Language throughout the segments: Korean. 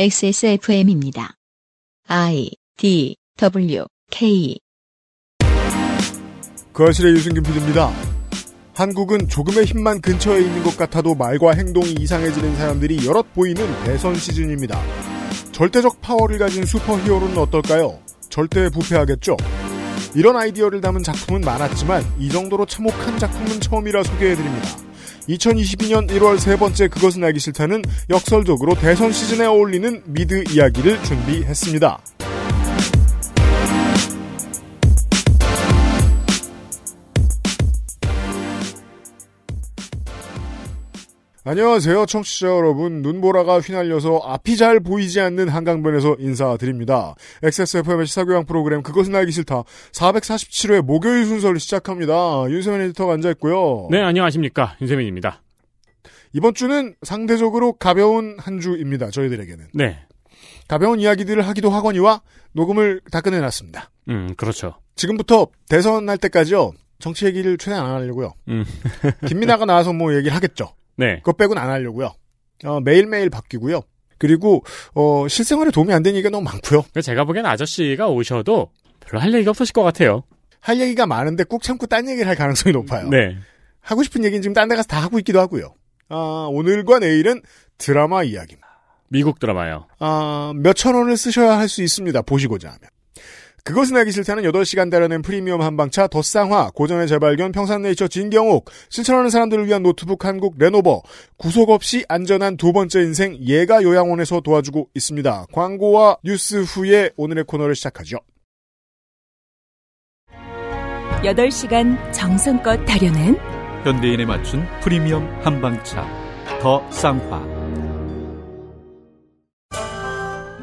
XSFM입니다. I D W K 그 아실의 유승균 PD입니다. 한국은 조금의 힘만 근처에 있는 것 같아도 말과 행동이 이상해지는 사람들이 여럿 보이는 대선 시즌입니다. 절대적 파워를 가진 슈퍼히어로는 어떨까요? 절대 부패하겠죠? 이런 아이디어를 담은 작품은 많았지만 이 정도로 참혹한 작품은 처음이라 소개해드립니다. 2022년 1월 세 번째 그것은 알기 싫다는 역설적으로 대선 시즌에 어울리는 미드 이야기를 준비했습니다. 안녕하세요, 청취자 여러분. 눈보라가 휘날려서 앞이 잘 보이지 않는 한강변에서 인사드립니다. XSFM의 시사교양 프로그램 그것은 알기 싫다. 447회 목요일 순서를 시작합니다. 윤세민 에디터가 앉아있고요. 네, 안녕하십니까. 윤세민입니다. 이번 주는 상대적으로 가벼운 한 주입니다. 저희들에게는. 네. 가벼운 이야기들을 하기도 하거니와 녹음을 다 끝내놨습니다. 음, 그렇죠. 지금부터 대선 할 때까지요. 정치 얘기를 최대한 안 하려고요. 음. 김민아가 나와서 뭐 얘기를 하겠죠. 네. 그것 빼고는 안 하려고요. 어, 매일매일 바뀌고요. 그리고 어, 실생활에 도움이 안 되는 얘기가 너무 많고요. 제가 보기엔 아저씨가 오셔도 별로 할 얘기가 없으실 것 같아요. 할 얘기가 많은데 꾹 참고 딴 얘기를 할 가능성이 높아요. 네. 하고 싶은 얘기는 지금 딴 데 가서 다 하고 있기도 하고요. 아, 오늘과 내일은 드라마 이야기입니다. 미국 드라마요. 아, 몇천 원을 쓰셔야 할 수 있습니다. 보시고자 하면. 그것은 알기 싫다는 8시간 달여낸 프리미엄 한방차 덧쌍화, 고전의 재발견, 평산네이처 진경옥, 실천하는 사람들을 위한 노트북 한국 레노버, 구속 없이 안전한 두 번째 인생 예가 요양원에서 도와주고 있습니다. 광고와 뉴스 후에 오늘의 코너를 시작하죠. 8시간 정성껏 다려낸 현대인에 맞춘 프리미엄 한방차 더 쌍화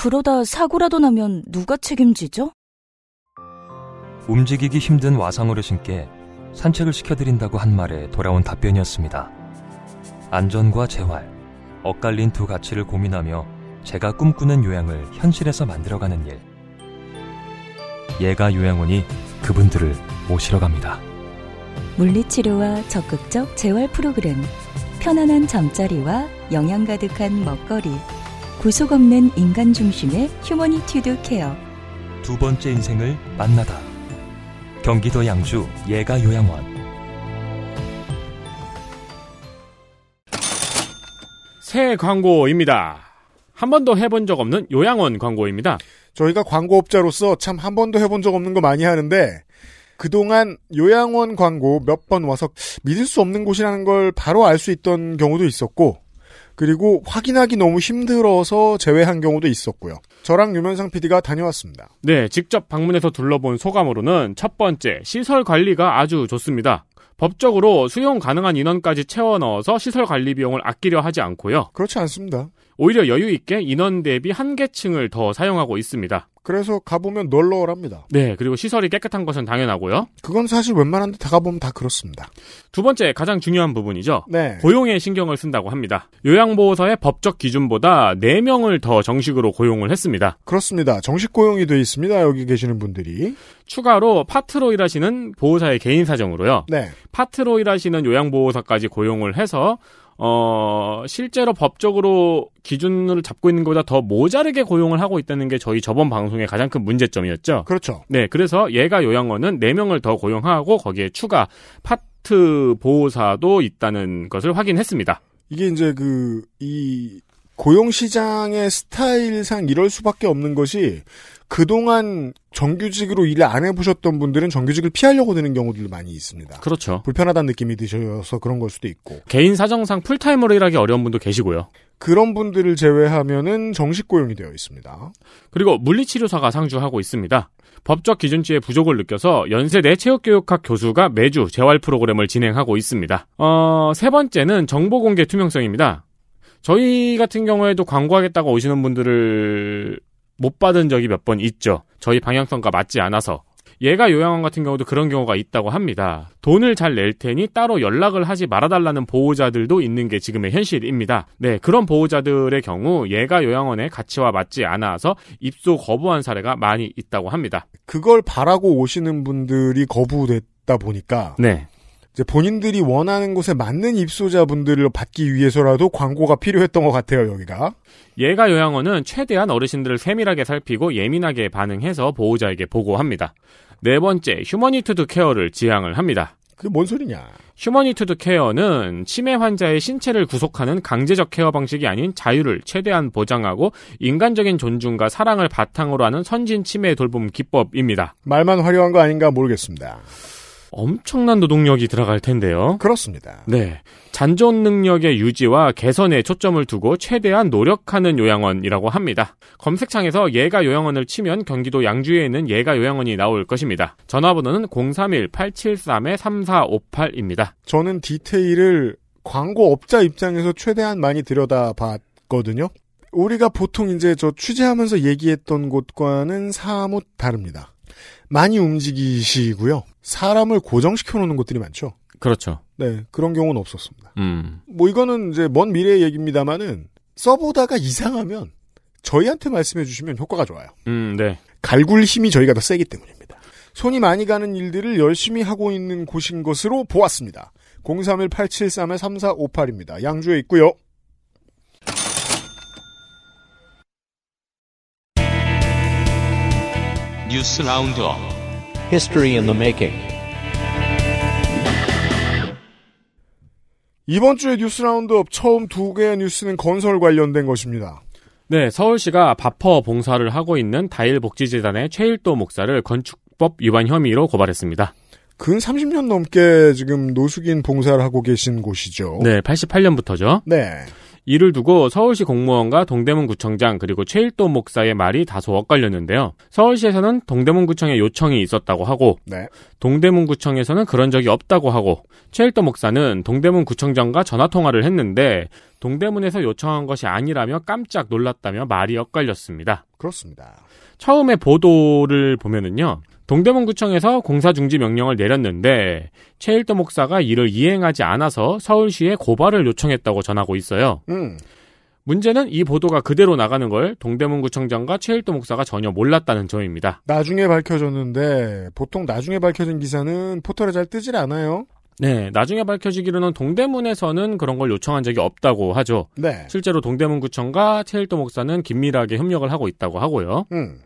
그러다 사고라도 나면 누가 책임지죠? 움직이기 힘든 와상어르신께 산책을 시켜드린다고 한 말에 돌아온 답변이었습니다. 안전과 재활, 엇갈린 두 가치를 고민하며 제가 꿈꾸는 요양을 현실에서 만들어가는 일. 예가 요양원이 그분들을 모시러 갑니다. 물리치료와 적극적 재활 프로그램, 편안한 잠자리와 영양 가득한 먹거리, 구속 없는 인간 중심의 휴머니튜드 케어. 두 번째 인생을 만나다. 경기도 양주 예가 요양원. 새 광고입니다. 한 번도 해본 적 없는 요양원 광고입니다. 저희가 광고업자로서 참 한 번도 해본 적 없는 거 많이 하는데 그동안 요양원 광고 몇 번 와서 믿을 수 없는 곳이라는 걸 바로 알 수 있던 경우도 있었고 그리고 확인하기 너무 힘들어서 제외한 경우도 있었고요. 저랑 유면상 PD가 다녀왔습니다. 네, 직접 방문해서 둘러본 소감으로는 첫 번째, 시설 관리가 아주 좋습니다. 법적으로 수용 가능한 인원까지 채워 넣어서 시설 관리 비용을 아끼려 하지 않고요. 그렇지 않습니다. 오히려 여유 있게 인원 대비 한 계층을 더 사용하고 있습니다. 그래서 가보면 널널합니다. 네, 그리고 시설이 깨끗한 것은 당연하고요. 그건 사실 웬만한 데 다 가보면 다 그렇습니다. 두 번째 가장 중요한 부분이죠. 네. 고용에 신경을 쓴다고 합니다. 요양보호사의 법적 기준보다 4명을 더 정식으로 고용을 했습니다. 그렇습니다. 정식 고용이 돼 있습니다. 여기 계시는 분들이. 추가로 파트로 일하시는 보호사의 개인 사정으로요. 네. 파트로 일하시는 요양보호사까지 고용을 해서 어, 실제로 법적으로 기준을 잡고 있는 것보다 더 모자르게 고용을 하고 있다는 게 저희 저번 방송의 가장 큰 문제점이었죠. 그렇죠. 네, 그래서 얘가 요양원은 4명을 더 고용하고 거기에 추가 파트 보호사도 있다는 것을 확인했습니다. 이게 이제 그, 이, 고용시장의 스타일상 이럴 수밖에 없는 것이 그동안 정규직으로 일을 안 해보셨던 분들은 정규직을 피하려고 드는 경우들도 많이 있습니다. 그렇죠. 불편하다는 느낌이 드셔서 그런 걸 수도 있고. 개인 사정상 풀타임으로 일하기 어려운 분도 계시고요. 그런 분들을 제외하면은 정식 고용이 되어 있습니다. 그리고 물리치료사가 상주하고 있습니다. 법적 기준치의 부족을 느껴서 연세대 체육교육학 교수가 매주 재활 프로그램을 진행하고 있습니다. 어, 세 번째는 정보 공개 투명성입니다. 저희 같은 경우에도 광고하겠다고 오시는 분들을 못 받은 적이 몇 번 있죠. 저희 방향성과 맞지 않아서. 얘가 요양원 같은 경우도 그런 경우가 있다고 합니다. 돈을 잘 낼 테니 따로 연락을 하지 말아달라는 보호자들도 있는 게 지금의 현실입니다. 네, 그런 보호자들의 경우 얘가 요양원의 가치와 맞지 않아서 입소 거부한 사례가 많이 있다고 합니다. 그걸 바라고 오시는 분들이 거부됐다 보니까 네. 이제 본인들이 원하는 곳에 맞는 입소자분들을 받기 위해서라도 광고가 필요했던 것 같아요, 여기가. 예가 요양원은 최대한 어르신들을 세밀하게 살피고 예민하게 반응해서 보호자에게 보고합니다. 네 번째, Humanitude care를 지향을 합니다. 그게 뭔 소리냐? Humanitude care는 치매 환자의 신체를 구속하는 강제적 care 방식이 아닌 자유를 최대한 보장하고 인간적인 존중과 사랑을 바탕으로 하는 선진 치매 돌봄 기법입니다. 말만 화려한 거 아닌가 모르겠습니다. 엄청난 노동력이 들어갈 텐데요. 그렇습니다. 네. 잔존 능력의 유지와 개선에 초점을 두고 최대한 노력하는 요양원이라고 합니다. 검색창에서 예가 요양원을 치면 경기도 양주에 있는 예가 요양원이 나올 것입니다. 전화번호는 031-873-3458입니다. 저는 디테일을 광고업자 입장에서 최대한 많이 들여다봤거든요. 우리가 보통 이제 저 취재하면서 얘기했던 곳과는 사뭇 다릅니다. 많이 움직이시고요. 사람을 고정시켜 놓는 곳들이 많죠. 그렇죠. 네, 그런 경우는 없었습니다. 음. 뭐 이거는 이제 먼 미래의 얘기입니다만은 써보다가 이상하면 저희한테 말씀해 주시면 효과가 좋아요. 음, 네. 갈굴 힘이 저희가 더 세기 때문입니다. 손이 많이 가는 일들을 열심히 하고 있는 곳인 것으로 보았습니다. 031-873-3458입니다. 양주에 있고요. 뉴스 roundup History in the making. 이번 주의 뉴스 roundup 처음 두 개의 뉴스는 건설 관련된 것입니다. 네, 서울시가 밥퍼 봉사를 하고 있는 다일복지재단의 최일도 목사를 건축법 위반 혐의로 고발했습니다. 근 30년 넘게 지금 노숙인 봉사를 하고 계신 곳이죠. 네, 88년부터죠. 네. 이를 두고 서울시 공무원과 동대문 구청장 그리고 최일도 목사의 말이 다소 엇갈렸는데요. 서울시에서는 동대문 구청에 요청이 있었다고 하고 네. 동대문 구청에서는 그런 적이 없다고 하고 최일도 목사는 동대문 구청장과 전화 통화를 했는데 동대문에서 요청한 것이 아니라며 깜짝 놀랐다며 말이 엇갈렸습니다. 그렇습니다. 처음에 보도를 보면은요. 동대문 구청에서 공사 중지 명령을 내렸는데 최일도 목사가 이를 이행하지 않아서 서울시에 고발을 요청했다고 전하고 있어요. 음. 문제는 이 보도가 그대로 나가는 걸 동대문 구청장과 최일도 목사가 전혀 몰랐다는 점입니다. 나중에 밝혀졌는데 보통 나중에 밝혀진 기사는 포털에 잘 뜨질 않아요. 네, 나중에 밝혀지기로는 동대문에서는 그런 걸 요청한 적이 없다고 하죠. 네. 실제로 동대문 구청과 최일도 목사는 긴밀하게 협력을 하고 있다고 하고요. 음.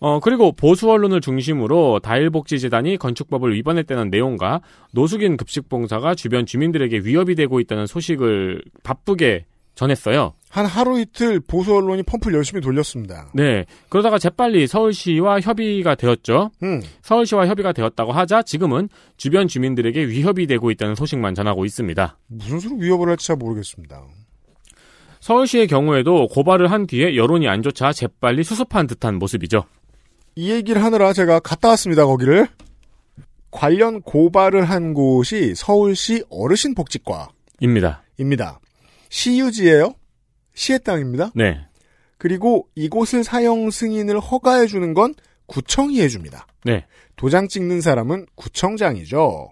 어, 그리고 보수 언론을 중심으로 다일복지재단이 건축법을 위반했다는 내용과 노숙인 급식봉사가 주변 주민들에게 위협이 되고 있다는 소식을 바쁘게 전했어요. 한 하루 이틀 보수 언론이 펌프를 열심히 돌렸습니다. 네. 그러다가 재빨리 서울시와 협의가 되었죠. 음. 서울시와 협의가 되었다고 하자 지금은 주변 주민들에게 위협이 되고 있다는 소식만 전하고 있습니다. 무슨 수로 위협을 할지 잘 모르겠습니다. 서울시의 경우에도 고발을 한 뒤에 여론이 안 좋자 재빨리 수습한 듯한 모습이죠. 이 얘기를 하느라 제가 갔다 왔습니다, 거기를. 관련 고발을 한 곳이 서울시 어르신복지과 입니다. 입니다. 시유지예요. 시의 땅입니다. 네. 그리고 이곳을 사용 승인을 허가해 주는 건 구청이 해줍니다. 네. 도장 찍는 사람은 구청장이죠.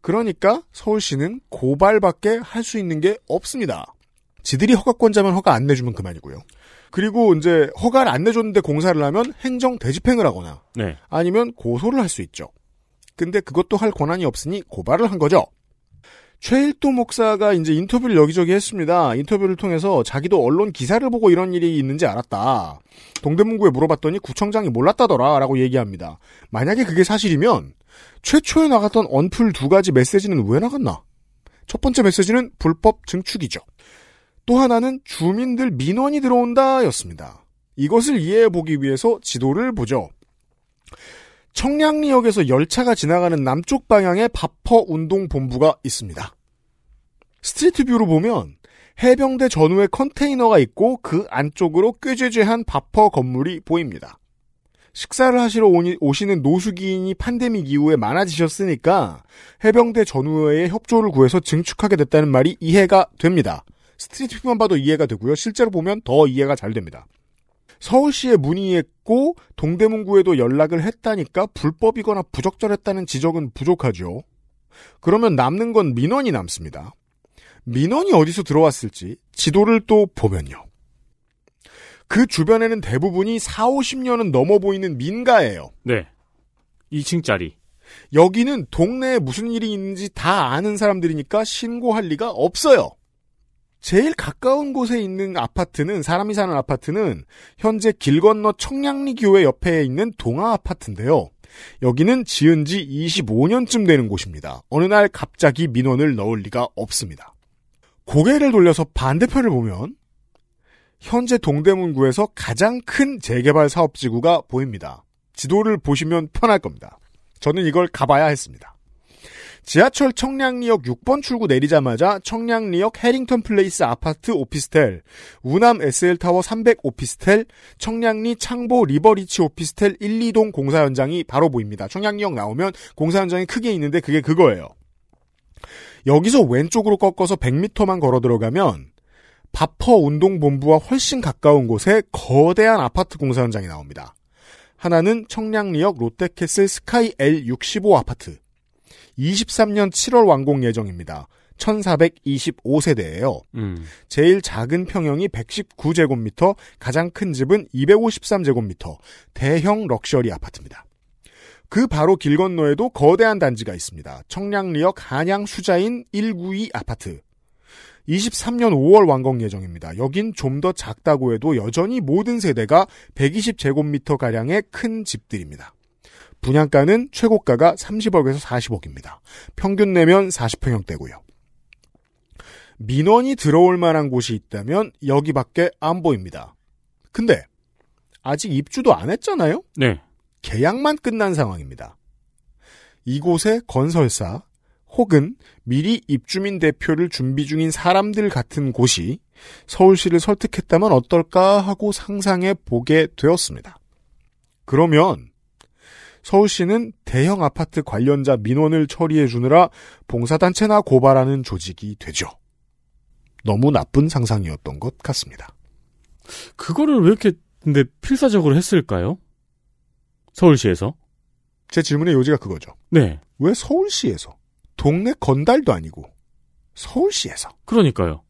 그러니까 서울시는 고발밖에 할 수 있는 게 없습니다. 지들이 허가권자면 허가 안 내주면 그만이고요. 그리고 이제 허가를 안 내줬는데 공사를 하면 행정 대집행을 하거나 네. 아니면 고소를 할 수 있죠. 근데 그것도 할 권한이 없으니 고발을 한 거죠. 최일도 목사가 이제 인터뷰를 여기저기 했습니다. 인터뷰를 통해서 자기도 언론 기사를 보고 이런 일이 있는지 알았다. 동대문구에 물어봤더니 구청장이 몰랐다더라 라고 얘기합니다. 만약에 그게 사실이면 최초에 나갔던 언플 두 가지 메시지는 왜 나갔나? 첫 번째 메시지는 불법 증축이죠. 또 하나는 주민들 민원이 들어온다 였습니다. 이것을 이해해 보기 위해서 지도를 보죠. 청량리역에서 열차가 지나가는 남쪽 방향에 밥퍼 운동 본부가 있습니다. street view로 보면 해병대 전우회 컨테이너가 있고 그 안쪽으로 꾀죄죄한 밥퍼 건물이 보입니다. 식사를 하시러 오시는 노숙인이 팬데믹 이후에 많아지셨으니까 해병대 전우회의 협조를 구해서 증축하게 됐다는 말이 이해가 됩니다. street view만 봐도 이해가 되고요. 실제로 보면 더 이해가 잘 됩니다. 서울시에 문의했고 동대문구에도 연락을 했다니까 불법이거나 부적절했다는 지적은 부족하죠. 그러면 남는 건 민원이 남습니다. 민원이 어디서 들어왔을지 지도를 또 보면요. 그 주변에는 대부분이 4, 50년은 넘어 보이는 민가예요. 네. 2층짜리. 여기는 동네에 무슨 일이 있는지 다 아는 사람들이니까 신고할 리가 없어요. 제일 가까운 곳에 있는 아파트는 사람이 사는 아파트는 현재 길 건너 청량리 교회 옆에 있는 동아 아파트인데요. 여기는 지은 지 25년쯤 되는 곳입니다. 어느 날 갑자기 민원을 넣을 리가 없습니다. 고개를 돌려서 반대편을 보면 현재 동대문구에서 가장 큰 재개발 사업 지구가 보입니다. 지도를 보시면 편할 겁니다. 저는 이걸 가봐야 했습니다. 지하철 청량리역 6번 출구 내리자마자 청량리역 해링턴 플레이스 아파트 오피스텔, 우남 SL타워 300 오피스텔, 청량리 창보 리버리치 오피스텔 1, 2동 공사 현장이 바로 보입니다. 청량리역 나오면 공사 현장이 크게 있는데 그게 그거예요. 여기서 왼쪽으로 꺾어서 100m만 걸어 들어가면 바퍼 운동본부와 훨씬 가까운 곳에 거대한 아파트 공사 현장이 나옵니다. 하나는 청량리역 롯데캐슬 스카이 L65 아파트. 23년 7월 완공 예정입니다. 1425세대예요. 음. 제일 작은 평형이 119제곱미터, 가장 큰 집은 253제곱미터, 대형 럭셔리 아파트입니다. 그 바로 길 건너에도 거대한 단지가 있습니다. 청량리역 한양 수자인 192 아파트. 23년 5월 완공 예정입니다. 여긴 좀 더 작다고 해도 여전히 모든 세대가 120제곱미터 가량의 큰 집들입니다. 분양가는 최고가가 30억에서 40억입니다. 평균 내면 40평형대고요. 민원이 들어올 만한 곳이 있다면 여기밖에 안 보입니다. 근데 아직 입주도 안 했잖아요? 네. 계약만 끝난 상황입니다. 이곳의 건설사 혹은 미리 입주민 대표를 준비 중인 사람들 같은 곳이 서울시를 설득했다면 어떨까 하고 상상해 보게 되었습니다. 그러면 서울시는 대형 아파트 관련자 민원을 처리해 주느라 봉사단체나 고발하는 조직이 되죠. 너무 나쁜 상상이었던 것 같습니다. 그거를 왜 이렇게 근데 필사적으로 했을까요? 서울시에서? 제 질문의 요지가 그거죠. 네. 왜 서울시에서 동네 건달도 아니고 서울시에서 그러니까요.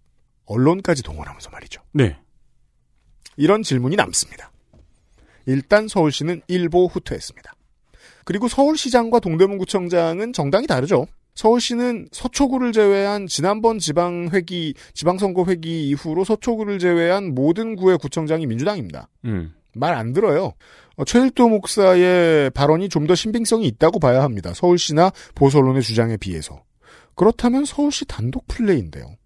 언론까지 동원하면서 말이죠. 네. 이런 질문이 남습니다. 일단 서울시는 일보 후퇴했습니다. 그리고 서울시장과 동대문구청장은 정당이 다르죠. 서울시는 서초구를 제외한 지난번 지방회기, 지방선거 회기 이후로 서초구를 제외한 모든 구의 구청장이 민주당입니다. 음. 말 안 들어요. 어, 최일도 목사의 발언이 좀 더 신빙성이 있다고 봐야 합니다. 서울시나 보수 언론의 주장에 비해서. 그렇다면 서울시 단독 플레이인데요.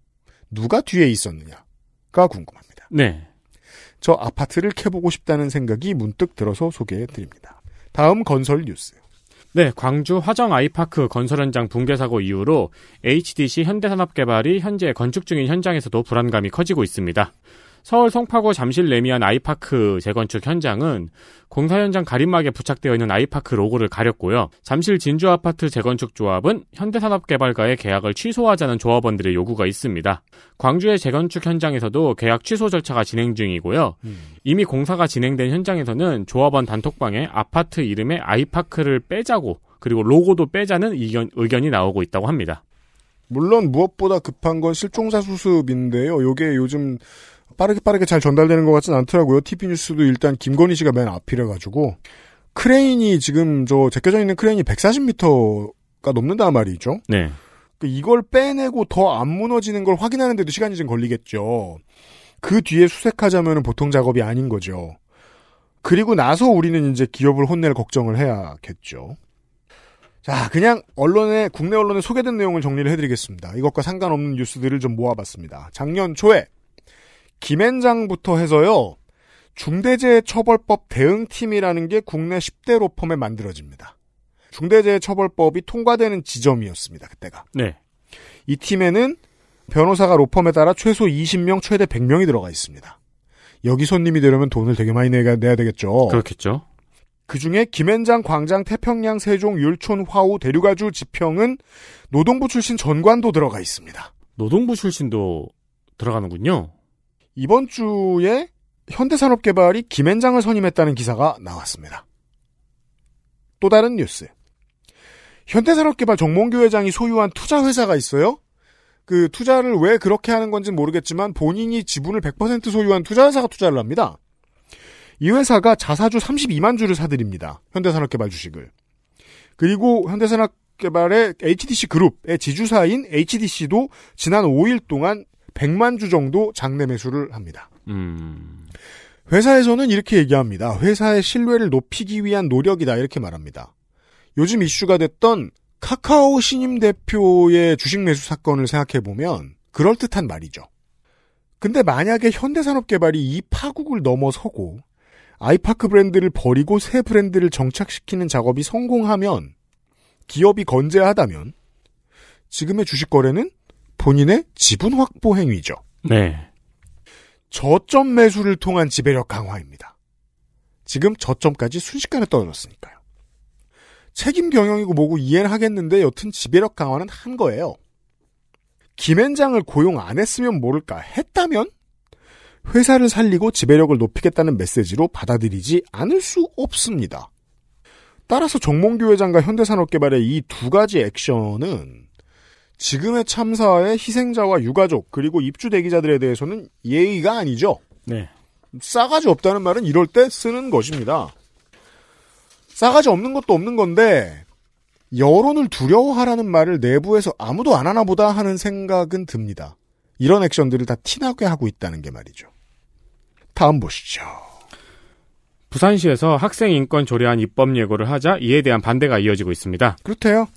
누가 뒤에 있었느냐가 궁금합니다. 네. 저 아파트를 캐보고 싶다는 생각이 문득 들어서 소개해 드립니다. 다음 건설 뉴스. 네, 광주 화정 아이파크 건설 현장 붕괴 사고 이후로 HDC 현대산업개발이 현재 건축 중인 현장에서도 불안감이 커지고 있습니다. 서울 송파구 잠실 레미안 아이파크 재건축 현장은 공사 현장 가림막에 부착되어 있는 아이파크 로고를 가렸고요. 잠실 진주 아파트 재건축 조합은 현대산업개발과의 계약을 취소하자는 조합원들의 요구가 있습니다. 광주의 재건축 현장에서도 계약 취소 절차가 진행 중이고요. 이미 공사가 진행된 현장에서는 조합원 단톡방에 아파트 이름에 아이파크를 빼자고 그리고 로고도 빼자는 의견, 의견이 나오고 있다고 합니다. 물론 무엇보다 급한 건 실종자 수습인데요. 요게 요즘 빠르게 빠르게 잘 전달되는 것 같진 않더라고요. TV 뉴스도 일단 김건희 씨가 맨 앞이라 가지고 크레인이 지금 저 제껴져 있는 크레인이 140m가 넘는단 말이죠. 네. 그 이걸 빼내고 더 안 무너지는 걸 확인하는데도 시간이 좀 걸리겠죠. 그 뒤에 수색하자면 보통 작업이 아닌 거죠. 그리고 나서 우리는 이제 기업을 혼낼 걱정을 해야겠죠. 자, 그냥 언론에, 국내 언론에 소개된 내용을 정리를 해드리겠습니다. 이것과 상관없는 뉴스들을 좀 모아봤습니다. 작년 초에, 김앤장부터 해서요, 중대재해처벌법 대응팀이라는 게 국내 10대 로펌에 만들어집니다. 중대재해처벌법이 통과되는 지점이었습니다, 그때가. 네. 이 팀에는 변호사가 로펌에 따라 최소 20명, 최대 100명이 들어가 있습니다. 여기 손님이 되려면 돈을 되게 많이 내야, 내야 되겠죠. 그렇겠죠. 그 중에 김앤장, 광장, 태평양, 세종, 율촌, 화우, 대류가주, 지평은 노동부 출신 전관도 들어가 있습니다. 노동부 출신도 들어가는군요. 이번 주에 현대산업개발이 김앤장을 선임했다는 기사가 나왔습니다. 또 다른 뉴스. 현대산업개발 정몽규 회장이 소유한 투자회사가 있어요. 그 투자를 왜 그렇게 하는 건지 모르겠지만 본인이 지분을 100% 소유한 투자회사가 투자를 합니다. 이 회사가 자사주 32만 주를 사들입니다. 현대산업개발 주식을. 그리고 현대산업개발의 HDC 그룹의 지주사인 HDC도 지난 5일 동안 100만 주 정도 장내 매수를 합니다. 음. 회사에서는 이렇게 얘기합니다. 회사의 신뢰를 높이기 위한 노력이다 이렇게 말합니다. 요즘 이슈가 됐던 카카오 신임 대표의 주식 매수 사건을 생각해 보면 그럴 듯한 말이죠. 근데 만약에 현대산업개발이 이 파국을 넘어서고 아이파크 브랜드를 버리고 새 브랜드를 정착시키는 작업이 성공하면 기업이 건재하다면 지금의 주식 거래는 본인의 지분 확보 행위죠. 네. 저점 매수를 통한 지배력 강화입니다. 지금 저점까지 순식간에 떨어졌으니까요. 책임 경영이고 뭐고 이해는 하겠는데 여튼 지배력 강화는 한 거예요. 김앤장을 고용 안 했으면 모를까 했다면 회사를 살리고 지배력을 높이겠다는 메시지로 받아들이지 않을 수 없습니다. 따라서 정몽규 회장과 현대산업개발의 이 두 가지 액션은 지금의 참사의 희생자와 유가족 그리고 입주 대기자들에 대해서는 예의가 아니죠. 네. 싸가지 없다는 말은 이럴 때 쓰는 것입니다. 싸가지 없는 것도 없는 건데 여론을 두려워하라는 말을 내부에서 아무도 안 하나 보다 하는 생각은 듭니다. 이런 액션들을 다 티나게 하고 있다는 게 말이죠. 다음 보시죠. 부산시에서 학생 인권 조례안 입법 예고를 하자 이에 대한 반대가 이어지고 있습니다. 그렇대요.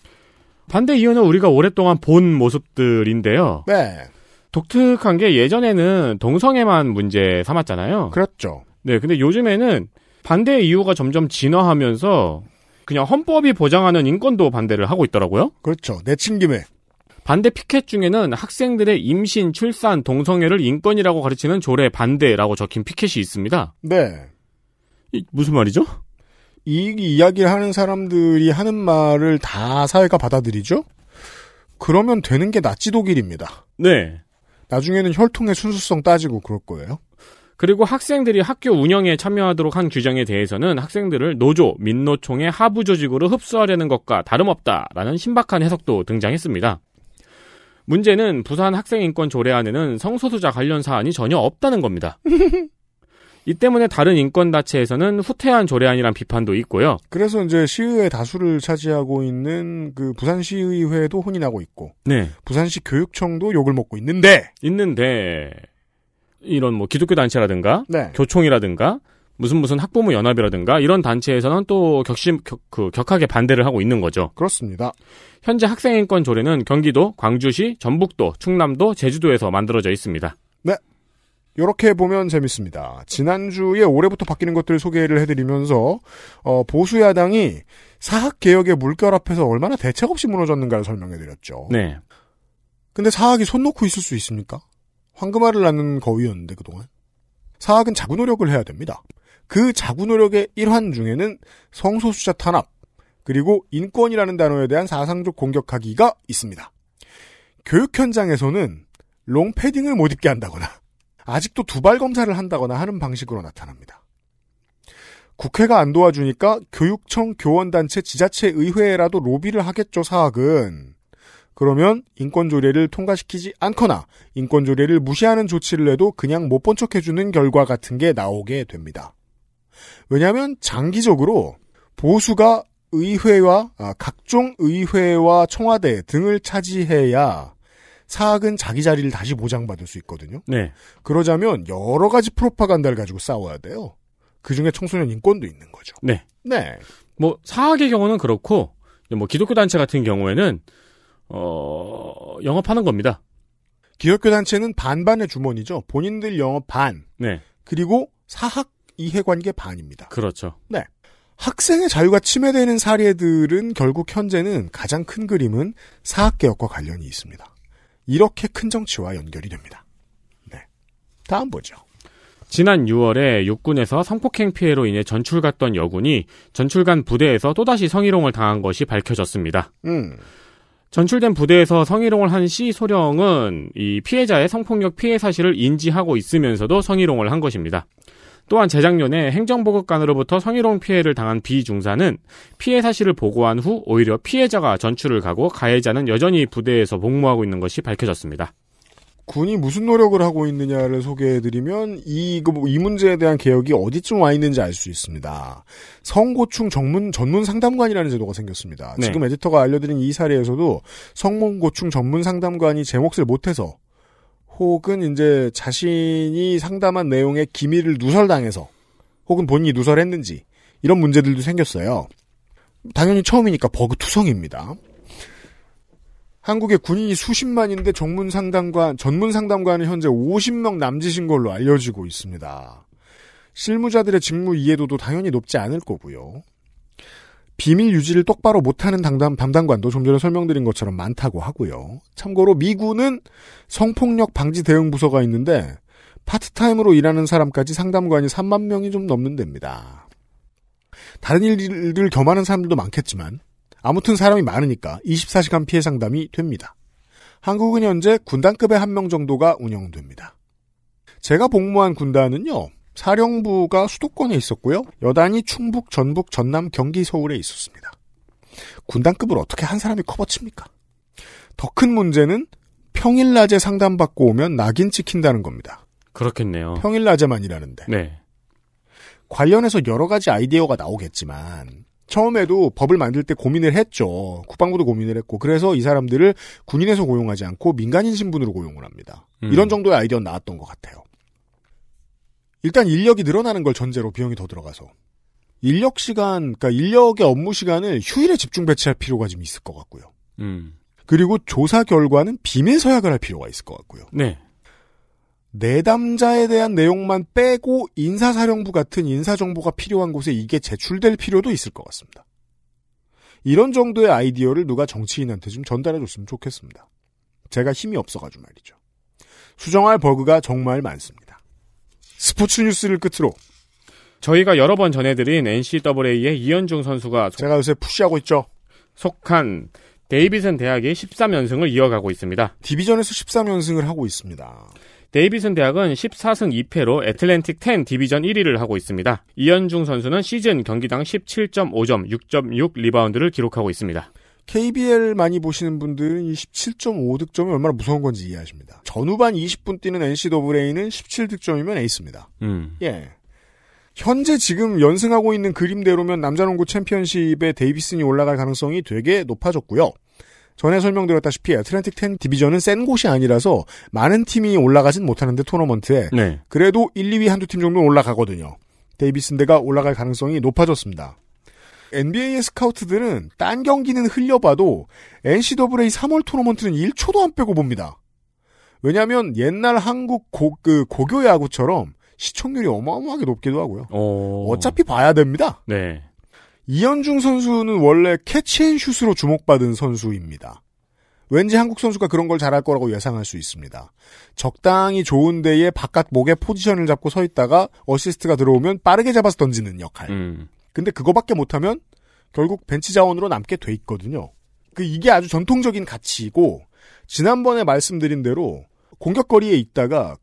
반대 이유는 우리가 오랫동안 본 모습들인데요. 네. 독특한 게 예전에는 동성애만 문제 삼았잖아요. 그렇죠. 네, 근데 요즘에는 반대 이유가 점점 진화하면서 그냥 헌법이 보장하는 인권도 반대를 하고 있더라고요. 그렇죠. 내친 김에. 반대 피켓 중에는 학생들의 임신, 출산, 동성애를 인권이라고 가르치는 조례 반대라고 적힌 피켓이 있습니다. 네. 이, 무슨 말이죠? 이 이야기를 하는 사람들이 하는 말을 다 사회가 받아들이죠? 그러면 되는 게 낫지 독일입니다. 네. 나중에는 혈통의 순수성 따지고 그럴 거예요. 그리고 학생들이 학교 운영에 참여하도록 한 규정에 대해서는 학생들을 노조, 민노총의 하부 조직으로 흡수하려는 것과 다름없다라는 신박한 해석도 등장했습니다. 문제는 부산 학생인권 조례안에는 성소수자 관련 사안이 전혀 없다는 겁니다. 이 때문에 다른 인권단체에서는 후퇴한 조례안이란 비판도 있고요. 그래서 이제 시의회 다수를 차지하고 있는 그 부산시의회도 혼이 나고 있고 네. 부산시 교육청도 욕을 먹고 있는데 있는데 이런 뭐 기독교 단체라든가 네. 교총이라든가 무슨 무슨 학부모 연합이라든가 이런 단체에서는 또 격심 격, 그 격하게 반대를 하고 있는 거죠. 그렇습니다. 현재 학생인권 조례는 경기도, 광주시, 전북도, 충남도, 제주도에서 만들어져 있습니다. 이렇게 보면 재밌습니다. 지난주에 올해부터 바뀌는 것들을 소개를 해드리면서 어, 보수 야당이 사학 개혁의 물결 앞에서 얼마나 대책 없이 무너졌는가를 설명해드렸죠. 네. 근데 사학이 손 놓고 있을 수 있습니까? 황금알을 낳는 거위였는데 그동안. 사학은 자구 노력을 해야 됩니다. 그 자구 노력의 일환 중에는 성소수자 탄압 그리고 인권이라는 단어에 대한 사상적 공격하기가 있습니다. 교육 현장에서는 롱패딩을 못 입게 한다거나 아직도 두발 검사를 한다거나 하는 방식으로 나타납니다. 국회가 안 도와주니까 교육청, 교원단체, 지자체, 의회라도 로비를 하겠죠, 사학은. 그러면 인권조례를 통과시키지 않거나 인권조례를 무시하는 조치를 해도 그냥 못 본 척 해주는 결과 같은 게 나오게 됩니다. 왜냐하면 장기적으로 보수가 의회와 아, 각종 의회와 청와대 등을 차지해야 사학은 자기 자리를 다시 보장받을 수 있거든요. 네. 그러자면 여러 가지 프로파간다를 가지고 싸워야 돼요. 그 중에 청소년 인권도 있는 거죠. 네. 네. 뭐 사학의 경우는 그렇고 뭐 기독교 단체 같은 경우에는 어 영업하는 겁니다. 기독교 단체는 반반의 주머니죠. 본인들 영업 반 네. 그리고 사학 이해관계 반입니다. 그렇죠. 학생의 자유가 침해되는 사례들은 결국 현재는 가장 큰 그림은 사학개혁과 관련이 있습니다. 이렇게 큰 정치와 연결이 됩니다. 네. 다음 보죠. 지난 6월에 육군에서 성폭행 피해로 인해 전출 갔던 여군이 전출 간 부대에서 또다시 성희롱을 당한 것이 밝혀졌습니다. 음, 전출된 부대에서 성희롱을 한 C 소령은 이 피해자의 성폭력 피해 사실을 인지하고 있으면서도 성희롱을 한 것입니다. 또한 재작년에 행정보급관으로부터 성희롱 피해를 당한 B 중사는 피해 사실을 보고한 후 오히려 피해자가 전출을 가고 가해자는 여전히 부대에서 복무하고 있는 것이 밝혀졌습니다. 군이 무슨 노력을 하고 있느냐를 소개해드리면 이, 그, 이 문제에 대한 개혁이 어디쯤 와 있는지 알 수 있습니다. 성고충 전문, 전문 상담관이라는 제도가 생겼습니다. 네. 지금 에디터가 알려드린 이 사례에서도 성문고충 전문 상담관이 제 몫을 못해서 혹은 이제 자신이 상담한 내용의 기밀을 누설당해서 혹은 본인이 누설했는지 이런 문제들도 생겼어요. 당연히 처음이니까 버그 투성입니다. 한국의 군인이 수십만인데 전문 상담관, 전문 상담관은 현재 50명 남짓인 걸로 알려지고 있습니다. 실무자들의 직무 이해도도 당연히 높지 않을 거고요. 비밀 유지를 똑바로 못하는 담당, 담당관도 좀 전에 설명드린 것처럼 많다고 하고요. 참고로 미군은 성폭력 방지 대응 부서가 있는데 파트타임으로 일하는 사람까지 상담관이 3만 명이 좀 넘는 데입니다. 다른 일을 겸하는 사람들도 많겠지만 아무튼 사람이 많으니까 24시간 피해 상담이 됩니다. 한국은 현재 군단급의 한 명 정도가 운영됩니다. 제가 복무한 군단은요. 사령부가 수도권에 있었고요. 여단이 충북, 전북, 전남, 경기, 서울에 있었습니다. 군단급을 어떻게 한 사람이 커버칩니까? 더 큰 문제는 평일 낮에 상담받고 오면 낙인 찍힌다는 겁니다. 그렇겠네요. 평일 낮에만 일하는데. 네. 관련해서 여러 가지 아이디어가 나오겠지만 처음에도 법을 만들 때 고민을 했죠. 국방부도 고민을 했고 그래서 이 사람들을 군인에서 고용하지 않고 민간인 신분으로 고용을 합니다. 음. 이런 정도의 아이디어는 나왔던 것 같아요. 일단 인력이 늘어나는 걸 전제로 비용이 더 들어가서 인력 시간, 그러니까 인력의 업무 시간을 휴일에 집중 배치할 필요가 좀 있을 것 같고요. 음. 그리고 조사 결과는 비밀 서약을 할 필요가 있을 것 같고요. 네. 내담자에 대한 내용만 빼고 인사사령부 같은 인사정보가 필요한 곳에 이게 제출될 필요도 있을 것 같습니다. 이런 정도의 아이디어를 누가 정치인한테 좀 전달해줬으면 좋겠습니다. 제가 힘이 없어가지고 말이죠. 수정할 버그가 정말 많습니다. 스포츠 뉴스를 끝으로 저희가 여러 번 전해드린 NCAA의 이현중 선수가 속- 제가 요새 푸시하고 있죠. 속한 데이비슨 대학이 13연승을 이어가고 있습니다. 디비전에서 13연승을 하고 있습니다. 데이비슨 대학은 14승 2패로 애틀랜틱 10 디비전 1위를 하고 있습니다. 이현중 선수는 시즌 경기당 17.5점, 6.6 리바운드를 기록하고 있습니다. KBL 많이 보시는 분들은 이 17.5 득점이 얼마나 무서운 건지 이해하십니다. 전후반 20분 뛰는 NCAA는 17 득점이면 에이스입니다. 음. 예. 현재 지금 연승하고 있는 그림대로면 남자농구 챔피언십에 데이비슨이 올라갈 가능성이 되게 높아졌고요. 전에 설명드렸다시피 애틀랜틱 10 디비전은 센 곳이 아니라서 많은 팀이 올라가진 못하는데 토너먼트에 네. 그래도 1, 2위 한두 팀 정도는 올라가거든요. 데이비슨 대가 올라갈 가능성이 높아졌습니다. NBA의 스카우트들은 딴 경기는 흘려봐도 NCAA 3월 토너먼트는 1초도 안 빼고 봅니다. 왜냐하면 옛날 한국 고, 그 고교 야구처럼 시청률이 어마어마하게 높기도 하고요. 어... 어차피 봐야 됩니다. 네. 이현중 선수는 원래 catch and shoot으로 주목받은 선수입니다. 왠지 한국 선수가 그런 걸 잘할 거라고 예상할 수 있습니다. 적당히 좋은 데에 바깥 목에 포지션을 잡고 서 있다가 어시스트가 들어오면 빠르게 잡아서 던지는 역할. 음. 근데 그거밖에 못하면 결국 벤치 자원으로 남게 돼 있거든요. 그 이게 아주 전통적인 가치이고 지난번에 말씀드린 대로 공격거리에 있다가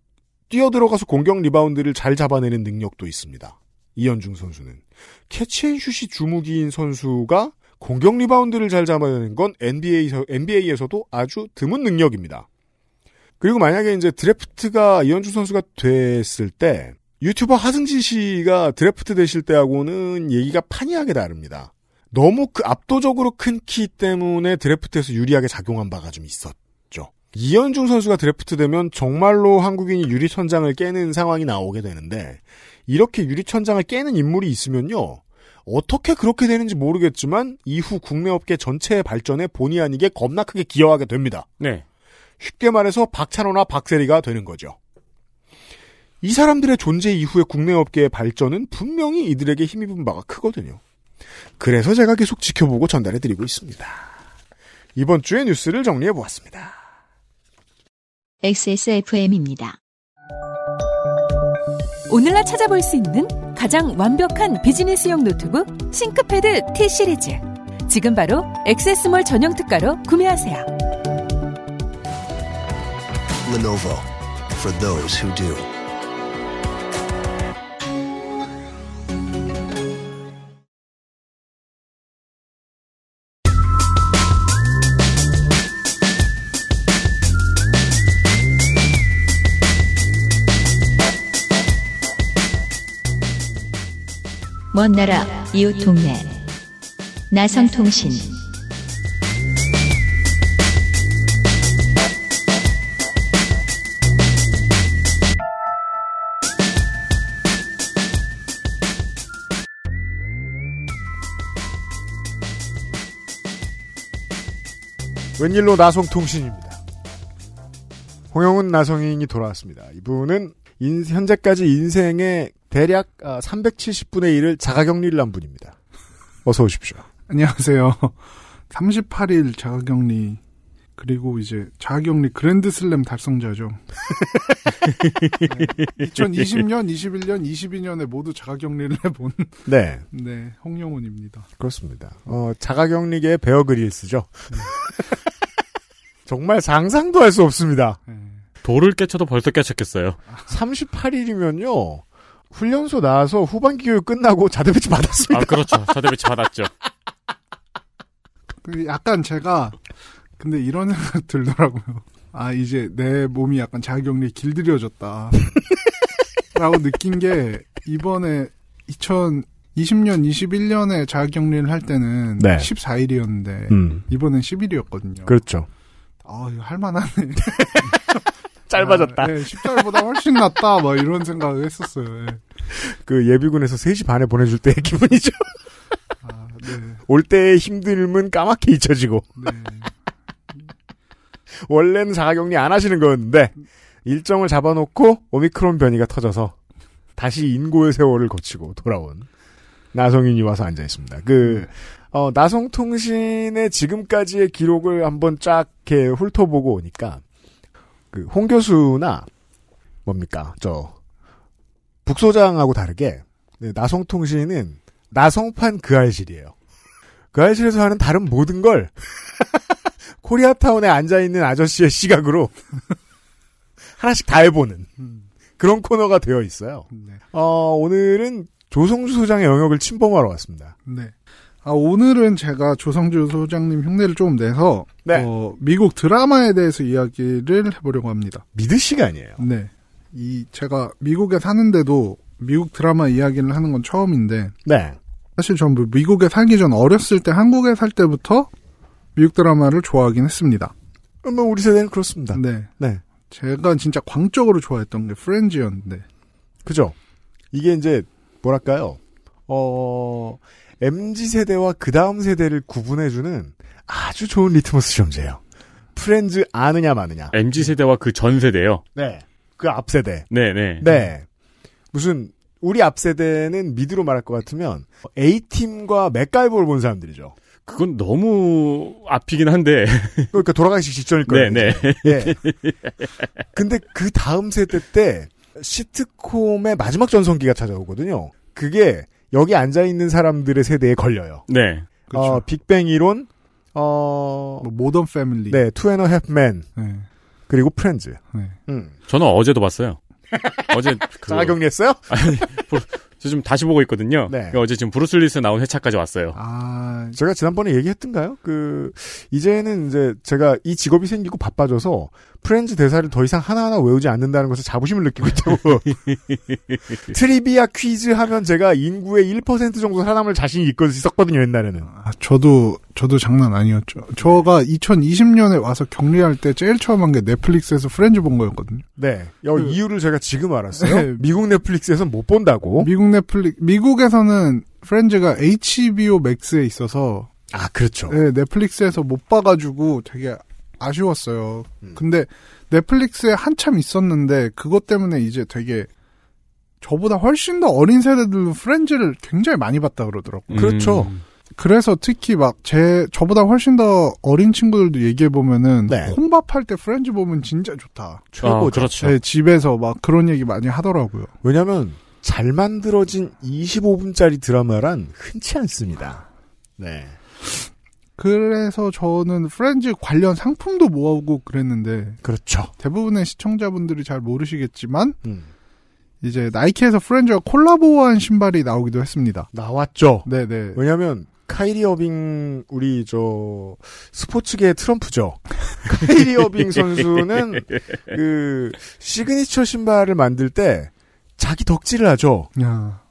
뛰어들어가서 공격 리바운드를 잘 잡아내는 능력도 있습니다. 이현중 선수는 캐치앤슛이 주무기인 선수가 공격 리바운드를 잘 잡아내는 건 NBA에서, NBA에서도 아주 드문 능력입니다. 그리고 만약에 이제 드래프트가 이현중 선수가 됐을 때 유튜버 하승진 씨가 드래프트 되실 때하고는 얘기가 판이하게 다릅니다. 너무 그 압도적으로 큰 키 때문에 드래프트에서 유리하게 작용한 바가 좀 있었죠. 이현중 선수가 드래프트 되면 정말로 한국인이 유리천장을 깨는 상황이 나오게 되는데 이렇게 유리천장을 깨는 인물이 있으면요. 어떻게 그렇게 되는지 모르겠지만 이후 국내 업계 전체의 발전에 본의 아니게 겁나 크게 기여하게 됩니다. 네. 쉽게 말해서 박찬호나 박세리가 되는 거죠. 이 사람들의 존재 이후의 국내 업계의 발전은 분명히 이들에게 힘입은 바가 크거든요. 그래서 제가 계속 지켜보고 전달해드리고 있습니다. 이번 주의 뉴스를 정리해보았습니다. XSFM입니다. 오늘날 찾아볼 수 있는 가장 완벽한 비즈니스용 노트북 싱크패드 T 시리즈. 지금 바로 액세스몰 전용 특가로 구매하세요. Lenovo for those who do. 먼 나라 이웃 동네 나성통신 웬일로 나성통신입니다. 홍영훈 나성인이 돌아왔습니다. 이분은 인- 현재까지 인생의 대략 370분의 1을 자가격리를 한 분입니다. 어서 오십시오. 안녕하세요. 38일 자가격리 그리고 이제 자가격리 그랜드슬램 달성자죠. 네. 2020년, 21년, 22년에 모두 자가격리를 해본 네. 네 홍영훈입니다. 그렇습니다. 어, 자가격리계의 베어 그릴스죠. 정말 상상도 할 수 없습니다. 돌을 깨쳐도 벌써 깨쳤겠어요. 38일이면요. 훈련소 나와서 후반기 교육 끝나고 자대 배치 받았습니다. 아, 그렇죠. 자대 배치 받았죠. 그 약간 제가 근데 이런 생각 들더라고요. 아 이제 내 몸이 약간 자가격리 길들여졌다. 라고 느낀 게 이번에 2020년, 21년에 자가격리를 할 때는 네. 14일이었는데 음. 이번엔 10일이었거든요. 그렇죠. 아 이거 할 만하네. 짧아졌다. 아, 네, 14일보다 훨씬 낫다. 막 이런 생각을 했었어요. 예. 그 예비군에서 3시 반에 보내줄 때의 기분이죠. 아, 네. 올 때의 힘듦은 까맣게 잊혀지고. 네. 원래는 자가격리 안 하시는 거였는데 일정을 잡아놓고 오미크론 변이가 터져서 다시 인고의 세월을 거치고 돌아온 나성인이 와서 앉아 있습니다. 그 어, 나성통신의 지금까지의 기록을 한번 쫙 이렇게 훑어보고 오니까 그 홍 교수나 뭡니까 저 북소장하고 다르게 네, 나성통신은 나성판 그 알실이에요. 그 알실에서 하는 다른 모든 걸 코리아타운에 앉아 있는 아저씨의 시각으로 하나씩 다 해보는 그런 코너가 되어 있어요. 네. 어, 오늘은 조성주 소장의 영역을 침범하러 왔습니다. 네. 아, 오늘은 제가 조성주 소장님 흉내를 좀 내서 네. 어, 미국 드라마에 대해서 이야기를 해보려고 합니다. 믿을 시간이에요. 네. 이 제가 미국에 사는데도 미국 드라마 이야기를 하는 건 처음인데 네. 사실 전부 미국에 살기 전 어렸을 때 한국에 살 때부터 미국 드라마를 좋아하긴 했습니다. 뭐 우리 세대는 그렇습니다. 네. 네. 제가 진짜 광적으로 좋아했던 게 프렌즈였는데. 그죠? 이게 이제 뭐랄까요? 어 MZ 세대와 그 다음 세대를 구분해주는 아주 좋은 리트머스 시험지예요. 프렌즈 아느냐 마느냐. MZ 세대와 그 전 세대요. 네. 그 앞 세대. 네, 네. 네. 무슨 우리 앞 세대는 미드로 말할 것 같으면 A 팀과 맥가이버를 본 사람들이죠. 그건 너무 앞이긴 한데. 그러니까 돌아가기 직전일 거예요. 네, 네. 예. 근데 그 다음 세대 때 시트콤의 마지막 전성기가 찾아오거든요. 그게 여기 앉아 있는 사람들의 세대에 걸려요. 네. 어, 빅뱅 이론, 어, 뭐 모던 패밀리. 네, Two and a Half Men, 네. 그리고 프렌즈. 네. 음. 저는 어제도 봤어요. 어제 그 자가격리했어요? 아니, 저 지금 다시 보고 있거든요. 네. 어제 지금 브루스 윌리스 나온 회차까지 왔어요. 아, 제가 지난번에 얘기했던가요? 그 이제는 이제 제가 이 직업이 생기고 바빠져서 프렌즈 대사를 더 이상 하나하나 외우지 않는다는 것에 자부심을 느끼고 있다고. trivia 퀴즈 하면 제가 인구의 1% 정도 살아남을 자신이 있거- 있었거든요, 옛날에는. 아, 저도 저도 장난 아니었죠. 저가 2020년에 와서 격리할 때 제일 처음 한 게 넷플릭스에서 프렌즈 본 거였거든요. 네. 여, 그- 이유를 제가 지금 알았어요. 네. 미국 넷플릭스에서는 못 본다고. 미국 넷플릭 미국에서는 프렌즈가 HBO 맥스에 있어서 아, 그렇죠. 네, 넷플릭스에서 못 봐가지고 되게 아쉬웠어요. 음. 근데 넷플릭스에 한참 있었는데 그것 때문에 이제 되게 저보다 훨씬 더 어린 세대들도 프렌즈를 굉장히 많이 봤다 그러더라고요. 그렇죠. 음. 그래서 특히 막 제 저보다 훨씬 더 어린 친구들도 얘기해 보면은 네. 혼밥할 때 프렌즈 보면 진짜 좋다. 최고죠. 아, 그렇죠. 네, 집에서 막 그런 얘기 많이 하더라고요. 왜냐면 잘 만들어진 25분짜리 드라마란 흔치 않습니다. 네. 그래서 저는 프렌즈 관련 상품도 모아오고 그랬는데 그렇죠. 대부분의 시청자분들이 잘 모르시겠지만 음. 이제 나이키에서 프렌즈와 콜라보한 신발이 나오기도 했습니다. 나왔죠. 네네. 왜냐하면 카이리 어빙 우리 저 스포츠계 트럼프죠. 카이리 어빙 선수는 그 시그니처 신발을 만들 때 자기 덕질을 하죠. 야.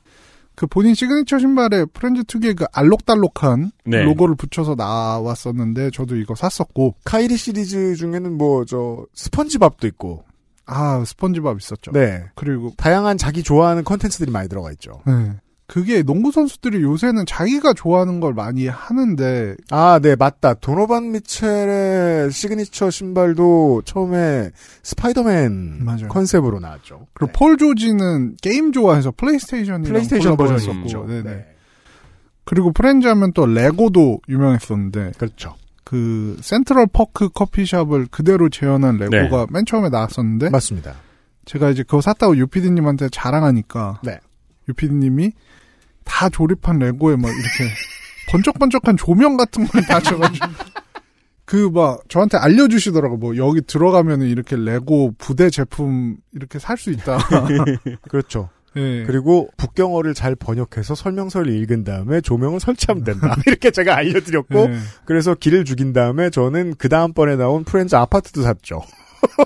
그 본인 시그니처 신발에 프렌즈 특유의 그 알록달록한 네. 로고를 붙여서 나왔었는데 저도 이거 샀었고 카이리 시리즈 중에는 뭐 저 스펀지밥도 있고 아 스펀지밥 있었죠. 네. 그리고 다양한 자기 좋아하는 컨텐츠들이 많이 들어가 있죠. 네. 그게 농구 선수들이 요새는 자기가 좋아하는 걸 많이 하는데 아, 네, 맞다. 도노반 미첼의 시그니처 신발도 처음에 스파이더맨 맞아요. 컨셉으로 나왔죠. 그리고 폴 조이는 게임 좋아해서 플레이스테이션이랑 플레이스테이션 콜라보 버전이 했었고, 있죠. 네네. 네. 그리고 프렌즈 하면 또 레고도 유명했었는데 그렇죠. 그 센트럴 퍼크 커피숍을 그대로 재현한 레고가 네. 맨 처음에 나왔었는데 맞습니다. 제가 이제 그거 샀다고 유피디님한테 자랑하니까 네. 유피디님이 다 조립한 레고에 막 이렇게 번쩍번쩍한 조명 같은 걸 다쳐가지고 그 막 저한테 알려주시더라고 뭐 여기 들어가면은 이렇게 레고 부대 제품 이렇게 살 수 있다. 그렇죠. 예. 그리고 북경어를 잘 번역해서 설명서를 읽은 다음에 조명을 설치하면 된다. 이렇게 제가 알려드렸고, 네. 그래서 길을 죽인 다음에 저는 그 다음번에 나온 프렌즈 아파트도 샀죠.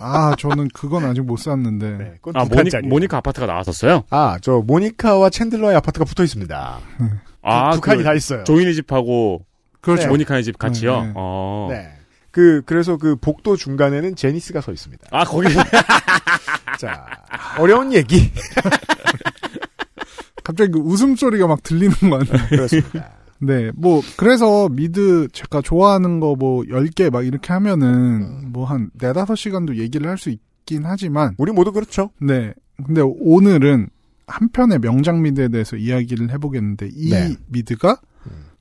아 저는 그건 아직 못 샀는데 네, 아두 모니. 모니 카 아파트가 나왔었어요? 아, 저 모니카와 챈들러의 아파트가 붙어 있습니다. 아, 두 칸이 그 다 있어요. 조인이 집하고 그렇죠. 모니카의 집 같이요. 네, 네. 어. 네. 그, 그래서 그 복도 중간에는 제니스가 서 있습니다. 아 거기 자, 어려운 얘기. 갑자기 그 웃음소리가 막 들리는 거 아니에요? 그렇습니다. 네, 뭐, 그래서 미드 제가 좋아하는 거 뭐, 10개 막 이렇게 음. 하면은, 뭐 한 4, 5시간도 얘기를 할 수 있긴 하지만, 우리 모두 그렇죠. 네. 근데 오늘은 한 편의 명작 미드에 대해서 이야기를 해보겠는데, 이 네. 미드가,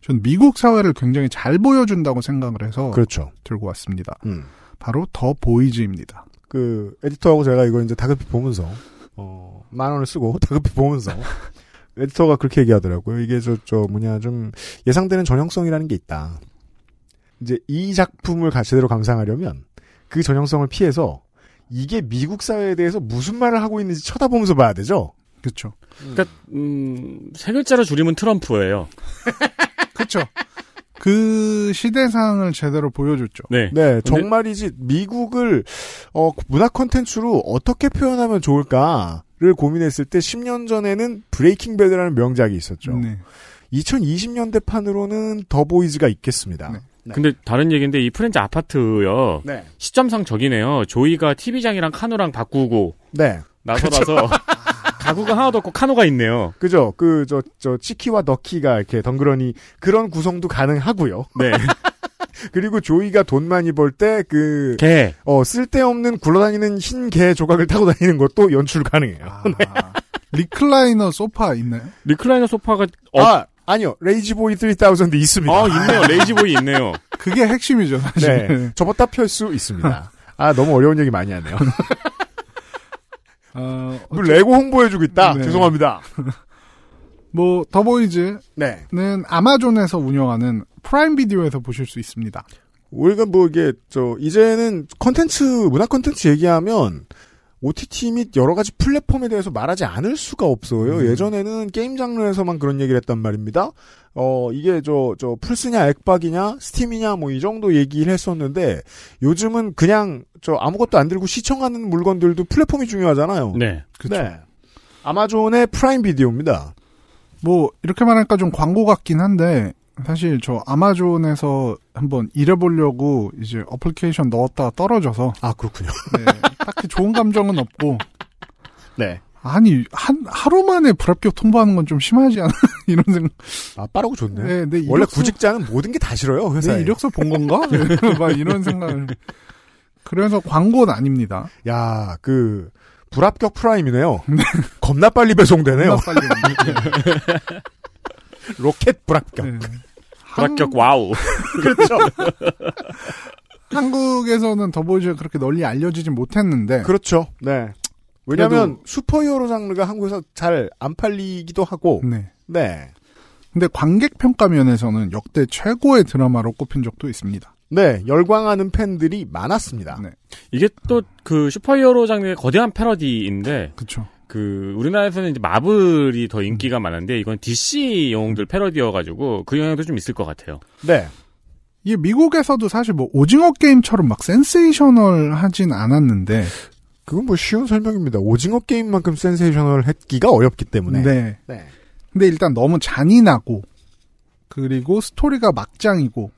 전 미국 사회를 굉장히 잘 보여준다고 생각을 해서, 그렇죠. 들고 왔습니다. 음. 바로 더 보이즈입니다. 그, 에디터하고 제가 이거 이제 다급히 보면서, 어, 만 원을 쓰고 다급히 보면서, 에디터가 그렇게 얘기하더라고요. 이게 저, 저, 뭐냐, 좀, 예상되는 전형성이라는 게 있다. 이제 이 작품을 가- 제대로 감상하려면, 그 전형성을 피해서, 이게 미국 사회에 대해서 무슨 말을 하고 있는지 쳐다보면서 봐야 되죠? 그렇죠. 그러니까 음, 세 글자로 줄이면 트럼프예요. 그렇죠. 그 시대상을 제대로 보여줬죠. 네. 네, 정말이지 미국을 어, 문화 콘텐츠로 어떻게 표현하면 좋을까 를 고민했을 때 10년 전에는 브레이킹 배드라는 명작이 있었죠. 네. 2020년대 판으로는 더 보이즈가 있겠습니다. 네. 근데 다른 얘기인데 이 프렌즈 아파트요. 네. 시점상 저기네요. 조이가 TV장이랑 카노랑 바꾸고 네. 나서라서 가구가 하나도 없고 카누가 있네요. 그죠? 그, 저, 저, 치키와 더키가 이렇게 덩그러니 그런 구성도 가능하고요. 네. 그리고 조이가 돈 많이 벌 때 그, 개. 어, 쓸데없는 굴러다니는 흰 개 조각을 타고 다니는 것도 연출 가능해요. 아, 리클라이너 소파 있나요? 리클라이너 소파가 어, 아, 아니요. 레이지보이 3000 있습니다. 아, 있네요. 레이지보이 있네요. 그게 핵심이죠, 사실. 네. 접었다 펼 수 있습니다. 아, 너무 어려운 얘기 많이 하네요. 어, 뭐 레고 홍보해주고 있다. 네. 죄송합니다. 뭐, 더보이즈는 네. 아마존에서 운영하는 프라임 비디오에서 보실 수 있습니다. 우리가 뭐 이게, 저, 이제는 컨텐츠, 문화 컨텐츠 얘기하면, OTT 및 여러 가지 플랫폼에 대해서 말하지 않을 수가 없어요. 음. 예전에는 게임 장르에서만 그런 얘기를 했단 말입니다. 어, 이게 저, 저, 플스냐, 액박이냐, 스팀이냐, 뭐 이 정도 얘기를 했었는데, 요즘은 그냥, 저, 아무것도 안 들고 시청하는 물건들도 플랫폼이 중요하잖아요. 네. 그쵸. 네. 아마존의 프라임 비디오입니다. 뭐, 이렇게 말하니까 좀 광고 같긴 한데, 사실 저 아마존에서 한번 일해보려고 이제 어플리케이션 넣었다가 떨어져서, 아, 그렇군요. 네, 딱히 좋은 감정은 없고, 네. 아니, 한, 하루 만에 불합격 통보하는 건 좀 심하지 않아? 이런 생각. 아, 빠르고 좋네. 네, 내 원래 이력서- 구직자는 모든 게 다 싫어요, 회사에. 내 이력서 본 건가? 막 이런 생각을. 그래서 광고는 아닙니다. 야, 그, 불합격 프라임이네요. 겁나 빨리 배송되네요. 겁나 빨리 로켓 불합격. 네. 불합격 와우. 그렇죠. 한국에서는 더보이즈가 그렇게 널리 알려지진 못했는데, 그렇죠. 네. 왜냐면 그래도- 슈퍼히어로 장르가 한국에서 잘 안 팔리기도 하고. 네. 네. 근데 관객 평가 면에서는 역대 최고의 드라마로 꼽힌 적도 있습니다. 네, 열광하는 팬들이 많았습니다. 네. 이게 또 그 슈퍼히어로 장르의 거대한 패러디인데 그쵸. 그 우리나라에서는 이제 마블이 더 인기가 많은데 이건 DC 영웅들 패러디여가지고 그 영향도 좀 있을 것 같아요. 네. 이게 미국에서도 사실 뭐 오징어 게임처럼 막 센세이셔널 하진 않았는데 그건 뭐 쉬운 설명입니다. 오징어 게임만큼 센세이셔널 했기가 어렵기 때문에. 네. 네. 근데 일단 너무 잔인하고 그리고 스토리가 막장이고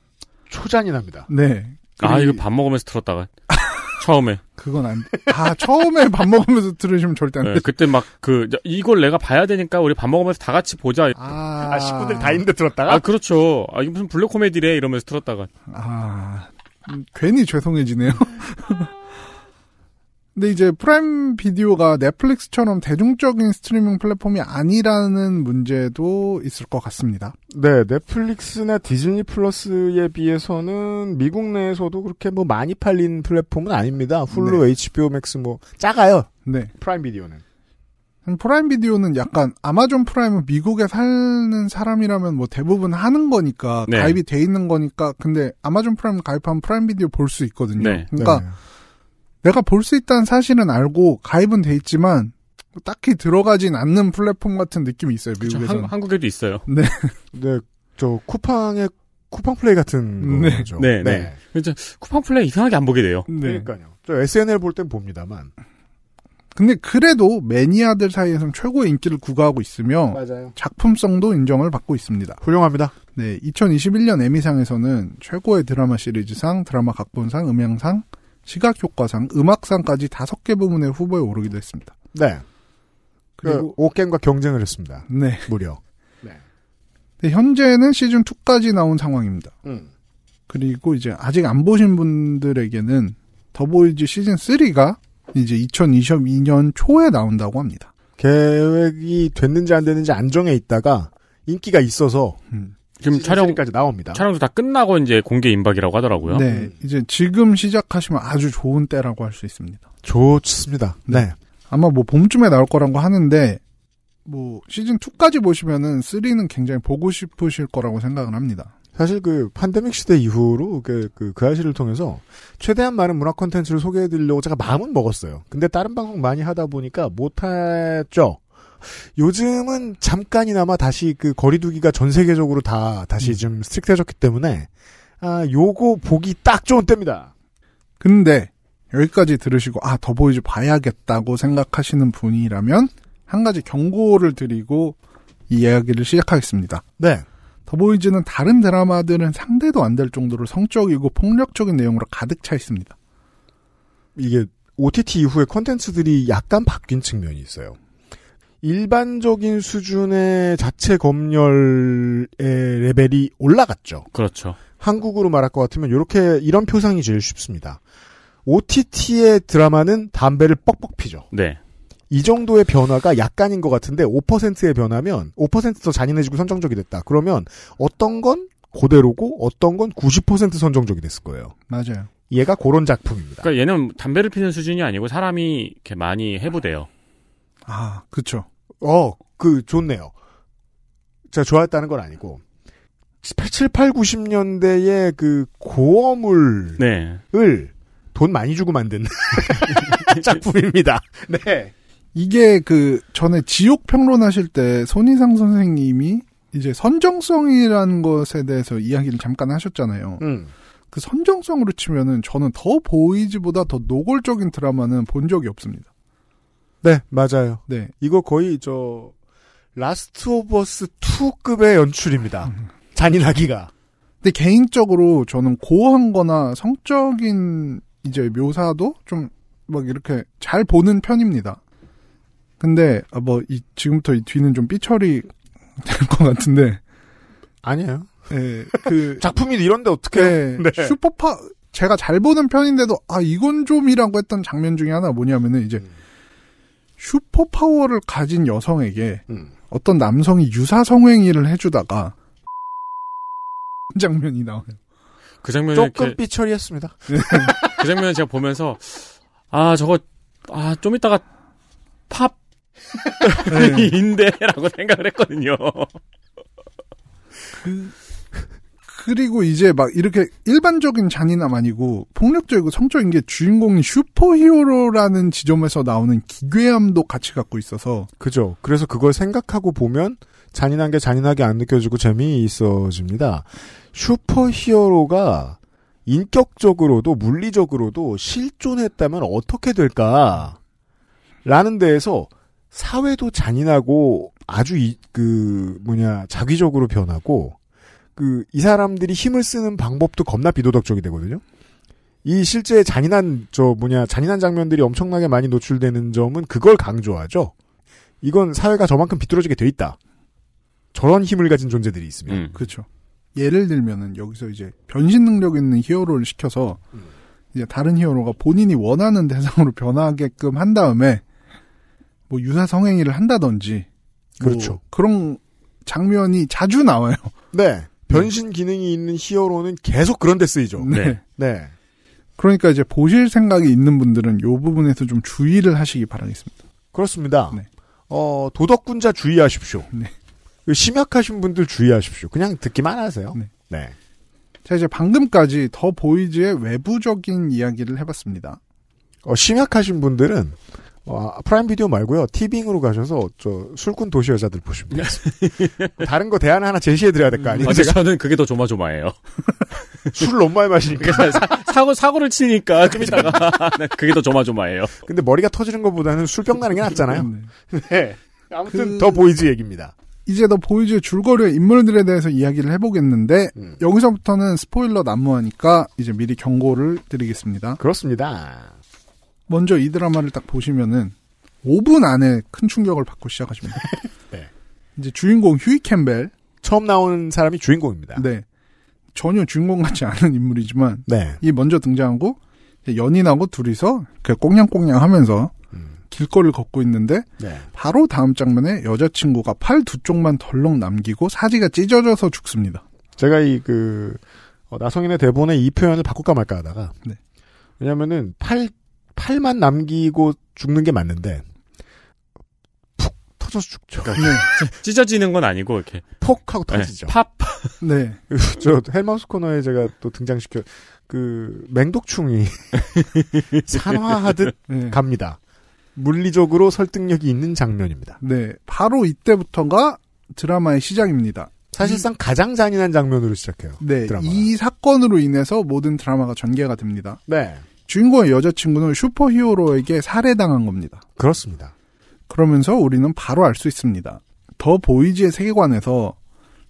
초잔인합니다. 네. 아 이거 밥 먹으면서 틀었다가 처음에 그건 안 돼. 아, 처음에 밥 먹으면서 틀으시면 절대 안 돼. 네, 그때 막 그 이걸 내가 봐야 되니까 우리 밥 먹으면서 다 같이 보자. 아, 아, 식구들 다 있는데 틀었다가? 아 그렇죠. 아 이게 무슨 블랙 코미디래 이러면서 틀었다가 아, 음, 괜히 죄송해지네요. 근데 이제 프라임 비디오가 넷플릭스처럼 대중적인 스트리밍 플랫폼이 아니라는 문제도 있을 것 같습니다. 네, 넷플릭스나 디즈니 플러스에 비해서는 미국 내에서도 그렇게 뭐 많이 팔린 플랫폼은 아닙니다. 훌루, HBO 맥스 뭐 작아요. 네. 프라임 비디오는. 프라임 비디오는 약간 아마존 프라임은 미국에 사는 사람이라면 뭐 대부분 하는 거니까 네. 가입이 돼 있는 거니까 근데 아마존 프라임 가입하면 프라임 비디오 볼 수 있거든요. 네. 그러니까 네. 내가 볼 수 있다는 사실은 알고 가입은 돼 있지만 딱히 들어가진 않는 플랫폼 같은 느낌이 있어요 그쵸, 미국에서는. 한, 한국에도 있어요. 네. 네, 저 쿠팡의 쿠팡 플레이 같은 네. 거죠. 네, 네. 그래서 쿠팡 플레이 이상하게 안 보게 돼요. 네. 그러니까요. 저 SNL 볼 땐 봅니다만. 근데 그래도 매니아들 사이에서는 최고의 인기를 구가하고 있으며 맞아요. 작품성도 인정을 받고 있습니다. 훌륭합니다. 네, 2021년 에미상에서는 최고의 드라마 시리즈상, 드라마 각본상, 음향상, 시각효과상, 음악상까지 다섯 개 부문에 후보에 오르기도 했습니다. 네. 그리고- 그리고 오겜과 경쟁을 했습니다. 네. 무려. 네, 현재는 시즌 2까지 나온 상황입니다. 음. 그리고 이제 아직 안 보신 분들에게는 더보이즈 시즌 3가 이제 2022년 초에 나온다고 합니다. 계획이 됐는지 안 됐는지 안정해 있다가 인기가 있어서 지금 촬영 까지 나옵니다. 촬영도 다 끝나고 이제 공개 임박이라고 하더라고요. 네, 이제 지금 시작하시면 아주 좋은 때라고 할 수 있습니다. 좋습니다. 네. 아마 뭐 봄쯤에 나올 거라고 하는데 뭐 시즌 2까지 보시면은 3는 굉장히 보고 싶으실 거라고 생각을 합니다. 사실 그 팬데믹 시대 이후로 그, 그, 그 아시를 통해서 최대한 많은 문화 콘텐츠를 소개해드리려고 제가 마음은 먹었어요. 근데 다른 방송 많이 하다 보니까 못했죠. 요즘은 잠깐이나마 다시 그 거리두기가 전 세계적으로 다 다시 좀 스트릭트해졌기 때문에 아 요거 보기 딱 좋은 때입니다. 근데 여기까지 들으시고 아 더보이즈 봐야겠다고 생각하시는 분이라면 한 가지 경고를 드리고 이 이야기를 시작하겠습니다. 네. 더보이즈는 다른 드라마들은 상대도 안 될 정도로 성적이고 폭력적인 내용으로 가득 차 있습니다. 이게 OTT 이후에 콘텐츠들이 약간 바뀐 측면이 있어요. 일반적인 수준의 자체 검열의 레벨이 올라갔죠. 그렇죠. 한국으로 말할 것 같으면 이렇게 이런 표상이 제일 쉽습니다. OTT의 드라마는 담배를 뻑뻑 피죠. 네. 이 정도의 변화가 약간인 것 같은데 5%의 변화면 5%더 잔인해지고 선정적이 됐다. 그러면 어떤 건 그대로고 어떤 건 90% 선정적이 됐을 거예요. 맞아요. 얘가 그런 작품입니다. 그러니까 얘는 담배를 피는 수준이 아니고 사람이 이렇게 많이 해부돼요. 아, 그쵸. 어, 그 좋네요. 제가 좋아했다는 건 아니고 7, 8, 90년대의 그 고어물을 네. 돈 많이 주고 만든 작품입니다. 네. 이게 그 전에 지옥 평론하실 때 손희상 선생님이 이제 선정성이라는 것에 대해서 이야기를 잠깐 하셨잖아요. 음. 그 선정성으로 치면은 저는 더 보이즈보다 더 노골적인 드라마는 본 적이 없습니다. 네, 맞아요. 네. 이거 거의 저 라스트 오브 어스 2급의 연출입니다. 잔인하기가. 근데 개인적으로 저는 고어한 거나 성적인 이제 묘사도 좀 막 이렇게 잘 보는 편입니다. 근데 아, 뭐 이, 지금부터 이 뒤는 좀 삐처리 될 것 같은데 아니에요. 예, 그 작품이 이런데 어떻게 네, 네. 슈퍼파 제가 잘 보는 편인데도 아 이건 좀이라고 했던 장면 중에 하나 뭐냐면은 이제 슈퍼 파워를 가진 여성에게 음. 어떤 남성이 유사 성행위를 해주다가 장면이 나와요. 그 장면에 조금 이렇게- 삐처리했습니다. 그 장면을 제가 보면서 아 저거 아 좀 이따가 팝 네. 인데라고 생각을 했거든요. 그 리고 이제 막 이렇게 일반적인 잔인함 아니고 폭력적이고 성적인 게 주인공이 슈퍼히어로라는 지점에서 나오는 기괴함도 같이 갖고 있어서 그죠. 그래서 그걸 생각하고 보면 잔인한 게 잔인하게 안 느껴지고 재미있어집니다. 슈퍼히어로가 인격적으로도 물리적으로도 실존했다면 어떻게 될까? 라는 데에서 사회도 잔인하고 아주 이, 그 뭐냐 자기적으로 변하고 그 이 사람들이 힘을 쓰는 방법도 겁나 비도덕적이 되거든요. 이 실제 잔인한 저 뭐냐 잔인한 장면들이 엄청나게 많이 노출되는 점은 그걸 강조하죠. 이건 사회가 저만큼 비뚤어지게 돼 있다. 저런 힘을 가진 존재들이 있으면. 음. 그렇죠. 예를 들면은 여기서 이제 변신 능력 있는 히어로를 시켜서 이제 다른 히어로가 본인이 원하는 대상으로 변하게끔 한 다음에 뭐 유사 성행위를 한다든지 뭐 그렇죠. 그런 장면이 자주 나와요. 네. 변신 기능이 있는 히어로는 계속 그런 데 쓰이죠. 네. 네. 그러니까 이제 보실 생각이 있는 분들은 이 부분에서 좀 주의를 하시기 바라겠습니다. 그렇습니다. 네. 어, 도덕군자 주의하십시오. 네. 그 심약하신 분들 주의하십시오. 그냥 듣기만 하세요. 네. 네. 자 이제 방금까지 더 보이즈의 외부적인 이야기를 해봤습니다. 어, 심약하신 분들은 어, 프라임 비디오 말고요. 티빙으로 가셔서 저 술꾼 도시 여자들 보시면 되겠습니다. 다른 거 대안 하나 제시해 드려야 될 거 아니에요? 아, 근데 제가 저는 그게 더 조마조마해요. 술을 너무 많이 마시니까. 그러니까 사, 사고 사고를 치니까 좀 이따가 네, 그게 더 조마조마해요. 근데 머리가 터지는 것보다는 술병 나는 게 낫잖아요. 네. 네. 아무튼 그- 더 보이즈 얘기입니다. 이제 더 보이즈의 줄거리의 인물들에 대해서 이야기를 해보겠는데 음. 여기서부터는 스포일러 난무하니까 이제 미리 경고를 드리겠습니다. 그렇습니다. 먼저 이 드라마를 딱 보시면은 5분 안에 큰 충격을 받고 시작하십니다. 네. 이제 주인공 휴이 캠벨, 처음 나오는 사람이 주인공입니다. 네 전혀 주인공 같지 않은 인물이지만 네. 이 먼저 등장하고 연인하고 둘이서 그 꽁냥꽁냥 하면서 음. 길거리를 걷고 있는데 네. 바로 다음 장면에 여자친구가 팔 두 쪽만 덜렁 남기고 사지가 찢어져서 죽습니다. 제가 이 그 나성인의 대본에 이 표현을 바꿀까 말까 하다가 네. 왜냐면은 팔 팔만 남기고 죽는 게 맞는데 푹 터져서 죽죠. 네. 찢어지는 건 아니고 이렇게 폭 하고 네, 터지죠. 팝. 네. 저 헬마우스 코너에 제가 또 등장시켜 그 맹독충이 산화하듯 네. 갑니다. 물리적으로 설득력이 있는 장면입니다. 네. 바로 이때부터가 드라마의 시작입니다. 사실상 가장 잔인한 장면으로 시작해요. 네. 드라마. 이 사건으로 인해서 모든 드라마가 전개가 됩니다. 네. 주인공의 여자친구는 슈퍼히어로에게 살해당한 겁니다. 그렇습니다. 그러면서 우리는 바로 알 수 있습니다. 더 보이즈의 세계관에서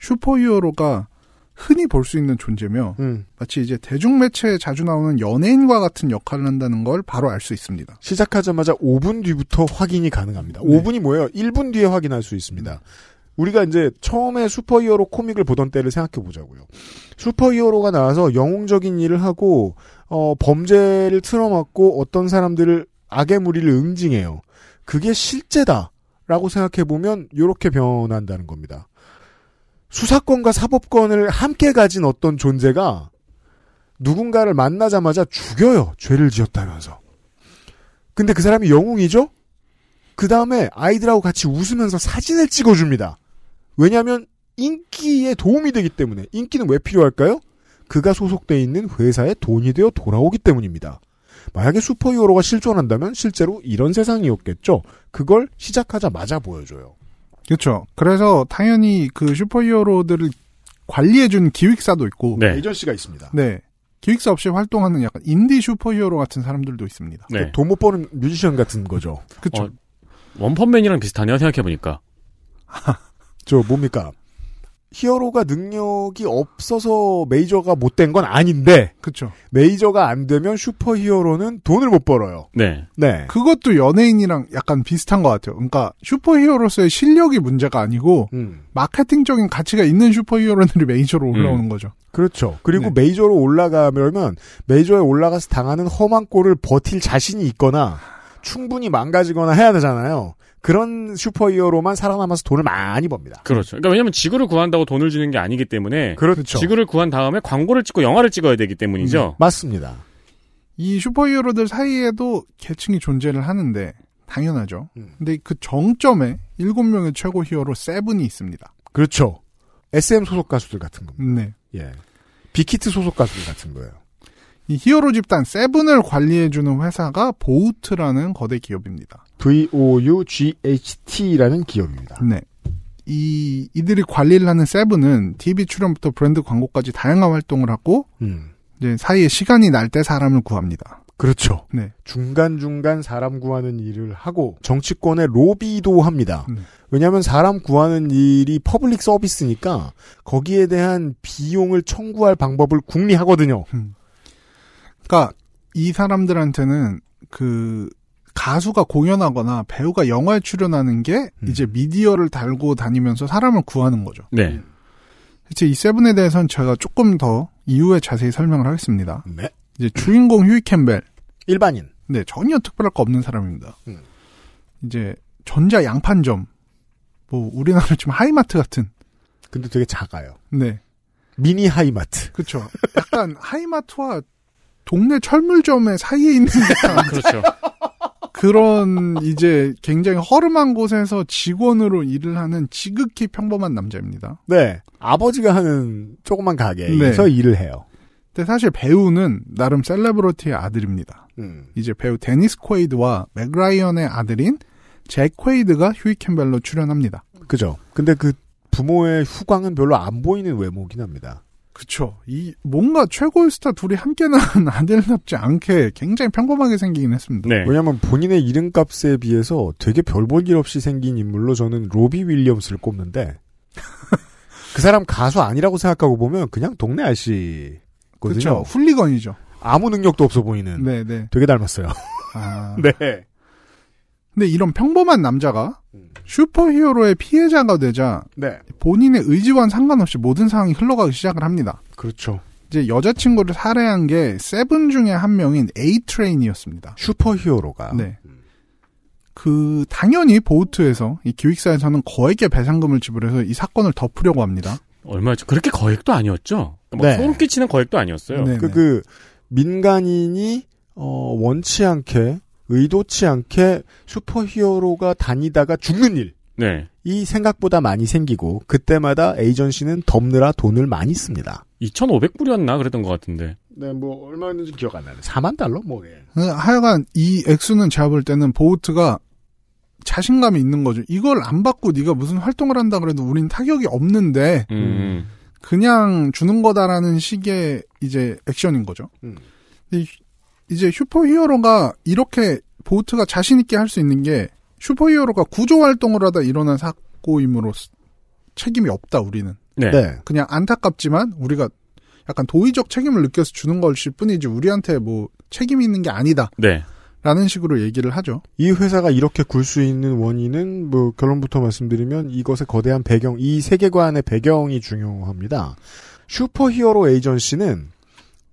슈퍼히어로가 흔히 볼 수 있는 존재며 음. 마치 이제 대중매체에 자주 나오는 연예인과 같은 역할을 한다는 걸 바로 알 수 있습니다. 시작하자마자 5분 뒤부터 확인이 가능합니다. 네. 5분이 뭐예요? 1분 뒤에 확인할 수 있습니다. 우리가 이제 처음에 슈퍼히어로 코믹을 보던 때를 생각해 보자고요. 슈퍼히어로가 나와서 영웅적인 일을 하고 어, 범죄를 틀어막고 어떤 사람들을 악의 무리를 응징해요. 그게 실제다라고 생각해 보면 이렇게 변한다는 겁니다. 수사권과 사법권을 함께 가진 어떤 존재가 누군가를 만나자마자 죽여요. 죄를 지었다면서. 근데 그 사람이 영웅이죠? 그 다음에 아이들하고 같이 웃으면서 사진을 찍어줍니다. 왜냐하면 인기에 도움이 되기 때문에 인기는 왜 필요할까요? 그가 소속돼 있는 회사에 돈이 되어 돌아오기 때문입니다. 만약에 슈퍼히어로가 실존한다면 실제로 이런 세상이었겠죠. 그걸 시작하자마자 보여줘요. 그렇죠. 그래서 당연히 그 슈퍼히어로들을 관리해준 기획사도 있고, 네. 에이전시가 있습니다. 네. 기획사 없이 활동하는 약간 인디 슈퍼히어로 같은 사람들도 있습니다. 네. 돈못 버는 뮤지션 같은 거죠. 그렇죠. 어, 원펀맨이랑 비슷하네요. 생각해 보니까. 저 뭡니까? 히어로가 능력이 없어서 메이저가 못 된 건 아닌데 그렇죠. 메이저가 안 되면 슈퍼 히어로는 돈을 못 벌어요. 네. 네. 그것도 연예인이랑 약간 비슷한 것 같아요. 그러니까 슈퍼 히어로서의 실력이 문제가 아니고 음. 마케팅적인 가치가 있는 슈퍼 히어로들이 메이저로 올라오는 음. 거죠. 그렇죠. 그리고 네. 메이저로 올라가면 메이저에 올라가서 당하는 험한 꼴을 버틸 자신이 있거나 충분히 망가지거나 해야 되잖아요. 그런 슈퍼히어로만 살아남아서 돈을 많이 법니다. 그렇죠. 그러니까 왜냐면 지구를 구한다고 돈을 주는 게 아니기 때문에 그렇죠. 지구를 구한 다음에 광고를 찍고 영화를 찍어야 되기 때문이죠. 맞습니다. 이 슈퍼히어로들 사이에도 계층이 존재를 하는데 당연하죠. 음. 근데 그 정점에 일곱 명의 최고 히어로 세븐이 있습니다. 그렇죠. SM 소속 가수들 같은 겁니다. 네. 예. 빅히트 소속 가수들 같은 거예요. 이 히어로 집단 세븐을 관리해주는 회사가 보우트라는 거대 기업입니다. V-O-U-G-H-T라는 기업입니다. 네. 이, 이들이 관리를 하는 세븐은 TV 출연부터 브랜드 광고까지 다양한 활동을 하고, 음. 이제 사이에 시간이 날 때 사람을 구합니다. 그렇죠. 네. 중간중간 사람 구하는 일을 하고 정치권의 로비도 합니다. 음. 왜냐하면 사람 구하는 일이 public service니까 거기에 대한 비용을 청구할 방법을 궁리하거든요. 그러니까 이 사람들한테는 그 가수가 공연하거나 배우가 영화에 출연하는 게 이제 미디어를 달고 다니면서 사람을 구하는 거죠. 네. 이제 이 세븐에 대해서는 제가 조금 더 이후에 자세히 설명을 하겠습니다. 네. 이제 주인공 휴이 캠벨 일반인. 네, 전혀 특별할 거 없는 사람입니다. 음. 이제 전자 양판점, 뭐 우리나라 지금 하이마트 같은. 근데 되게 작아요. 네, 미니 하이마트. 그렇죠. 약간 하이마트와 동네 철물점의 사이에 있는 듯한 그렇죠. 그런 이제 굉장히 허름한 곳에서 직원으로 일을 하는 지극히 평범한 남자입니다. 네. 아버지가 하는 조그만 가게에서 네. 일을 해요. 근데 사실 배우는 나름 celebrity의 아들입니다. 음. 이제 배우 데니스 퀘이드와 맥라이언의 아들인 잭 퀘이드가 휴이 캠벨로 출연합니다. 그죠. 근데 그 부모의 후광은 별로 안 보이는 외모긴 합니다. 그쵸. 이, 뭔가 최고의 스타 둘이 함께 나온 아들답지 않게 굉장히 평범하게 생기긴 했습니다. 네. 왜냐면 본인의 이름값에 비해서 되게 별 볼 일 없이 생긴 인물로 저는 로비 윌리엄스를 꼽는데 그 사람 가수 아니라고 생각하고 보면 그냥 동네 아저씨거든요. 그쵸. 훌리건이죠. 아무 능력도 없어 보이는. 네네. 되게 닮았어요. 아. 네. 근데 이런 평범한 남자가 슈퍼히어로의 피해자가 되자 네. 본인의 의지와는 상관없이 모든 상황이 흘러가기 시작을 합니다. 그렇죠. 이제 여자친구를 살해한 게 세븐 중에 한 명인 에이트레인이었습니다. 슈퍼히어로가. 네. 그 당연히 보우트에서 이 기획사에서는 거액의 배상금을 지불해서 이 사건을 덮으려고 합니다. 얼마였죠? 그렇게 거액도 아니었죠? 뭐 네. 소름 끼치는 거액도 아니었어요. 네. 그, 그, 민간인이, 어, 원치 않게, 의도치 않게 슈퍼히어로가 다니다가 죽는 일. 네. 이 생각보다 많이 생기고, 그때마다 에이전시는 덮느라 돈을 많이 씁니다. 2,500불이었나 그랬던 것 같은데. 네, 뭐, 얼마였는지 기억 안 나네. 4만 달러? 뭐, 예. 그 하여간 이 액수는 제가 볼 때는 보우트가 자신감이 있는 거죠. 이걸 안 받고 네가 무슨 활동을 한다 그래도 우린 타격이 없는데 음. 그냥 주는 거다라는 식의 이제 액션인 거죠. 음. 이제 슈퍼히어로가 이렇게 보우트가 자신 있게 할 수 있는 게 슈퍼히어로가 구조 활동을 하다 일어난 사고임으로 책임이 없다 우리는. 네. 네. 그냥 안타깝지만 우리가 약간 도의적 책임을 느껴서 주는 것일 뿐이지 우리한테 뭐 책임이 있는 게 아니다. 네. 라는 식으로 얘기를 하죠. 이 회사가 이렇게 굴 수 있는 원인은 뭐 결론부터 말씀드리면 이것의 거대한 배경, 이 세계관의 배경이 중요합니다. 슈퍼히어로 에이전시는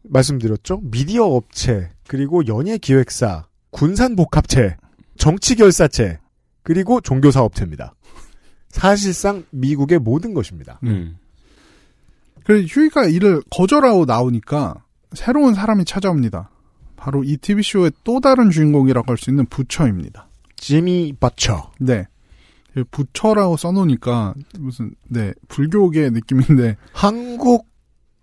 말씀드렸죠. 미디어 업체, 그리고 연예 기획사, 군산 복합체, 정치 결사체, 그리고 종교 사업체입니다. 사실상 미국의 모든 것입니다. 음. 그래서 휴이가 이를 거절하고 나오니까 새로운 사람이 찾아옵니다. 바로 이 TV쇼의 또 다른 주인공이라고 할 수 있는 부처입니다. 지미 버처. 네. 부처라고 써놓으니까 무슨 네 불교계 느낌인데 한국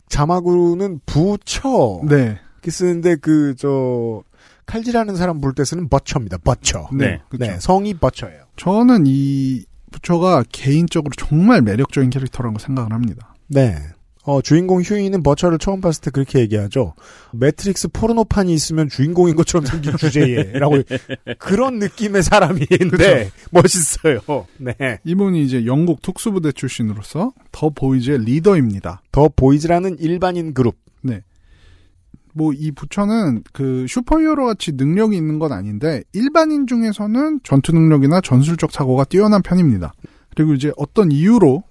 자막으로는 부처. 네. 이렇게 쓰는데 그 저 칼질하는 사람 볼 때 쓰는 버처입니다. 버처. 네, 그쵸. 네, 성이 버처예요. 저는 이 부처가 개인적으로 정말 매력적인 캐릭터라고 생각을 합니다. 네. 어, 주인공 휴이는 버처를 처음 봤을 때 그렇게 얘기하죠. 매트릭스 포르노판이 있으면 주인공인 것처럼 생긴 주제에라고 그런 느낌의 사람인데 멋있어요. 네. 이분이 이제 영국 특수부대 출신으로서 더 보이즈의 리더입니다. 더 보이즈라는 일반인 그룹. 네. 뭐 이 부처는 그 슈퍼히어로 같이 능력이 있는 건 아닌데 일반인 중에서는 전투 능력이나 전술적 사고가 뛰어난 편입니다. 그리고 이제 어떤 이유로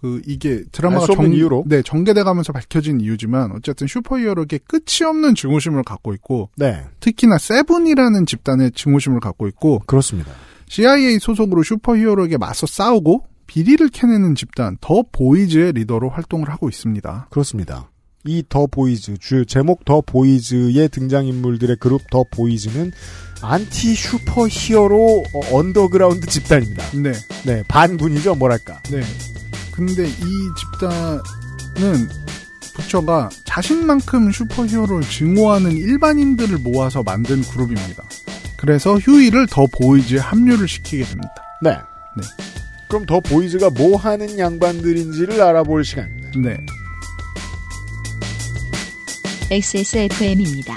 그 이게 드라마가 없는 이유로? 네 전개돼 가면서 밝혀진 이유지만 어쨌든 슈퍼히어로에게 끝이 없는 증오심을 갖고 있고 네. 특히나 세븐이라는 집단의 증오심을 갖고 있고 그렇습니다. CIA 소속으로 슈퍼히어로에게 맞서 싸우고 비리를 캐내는 집단 더 보이즈의 리더로 활동을 하고 있습니다. 그렇습니다. 이 더 보이즈, 주 제목 더 보이즈의 등장 인물들의 그룹 더 보이즈는 안티 슈퍼히어로 어, 언더그라운드 집단입니다. 네. 네, 반군이죠, 뭐랄까. 네. 근데 이 집단은 부처가 자신만큼 슈퍼히어로를 증오하는 일반인들을 모아서 만든 그룹입니다. 그래서 휴이를 더 보이즈에 합류를 시키게 됩니다. 네. 네. 그럼 더 보이즈가 뭐 하는 양반들인지를 알아볼 시간입니다. 네. XSFM입니다.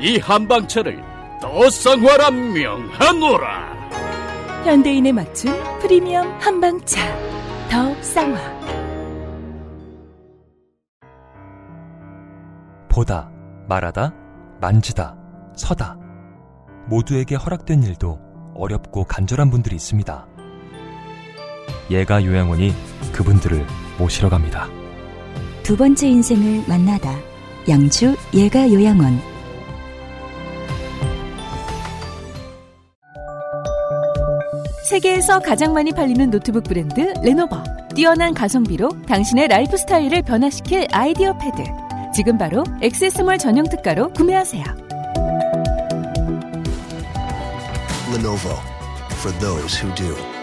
이 한방차를 더 쌍화라 명하노라. 현대인에 맞춘 프리미엄 한방차 더 쌍화 보다, 말하다, 만지다, 서다. 모두에게 허락된 일도 어렵고 간절한 분들이 있습니다. 예가 요양원이 그분들을 모시러 갑니다. 두 번째 인생을 만나다. 양주 예가 요양원. 세계에서 가장 많이 팔리는 노트북 브랜드 레노버. 뛰어난 가성비로 당신의 라이프 스타일을 변화시킬 아이디어 패드. 지금 바로 액세스몰 전용 특가로 구매하세요. Lenovo for those who do.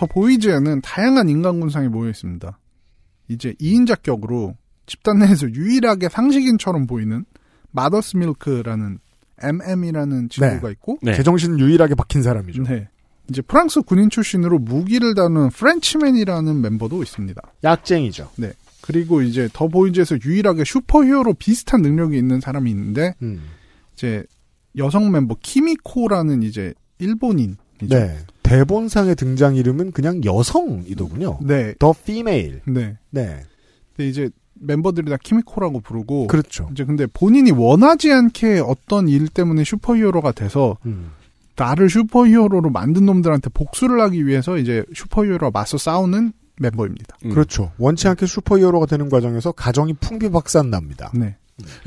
더 보이즈에는 다양한 인간 군상이 모여 있습니다. 이제 2인자 격으로 집단 내에서 유일하게 상식인처럼 보이는 마더스 밀크라는 MM이라는 친구가 네. 있고 네. 제정신 유일하게 박힌 사람이죠. 네. 이제 프랑스 군인 출신으로 무기를 다루는 프렌치맨이라는 멤버도 있습니다. 약쟁이죠. 네. 그리고 이제 더 보이즈에서 유일하게 슈퍼히어로 비슷한 능력이 있는 사람이 있는데 음. 이제 여성 멤버 키미코라는 이제 일본인이죠. 네. 대본상의 등장 이름은 그냥 여성이더군요. 네. The Female. 네. 네. 근데 이제 멤버들이 다 키미코라고 부르고 그렇죠. 이제 근데 본인이 원하지 않게 어떤 일 때문에 슈퍼히어로가 돼서 음. 나를 슈퍼히어로로 만든 놈들한테 복수를 하기 위해서 이제 슈퍼히어로와 맞서 싸우는 멤버입니다. 음. 그렇죠. 원치 않게 슈퍼히어로가 되는 과정에서 가정이 풍비박산 납니다. 네.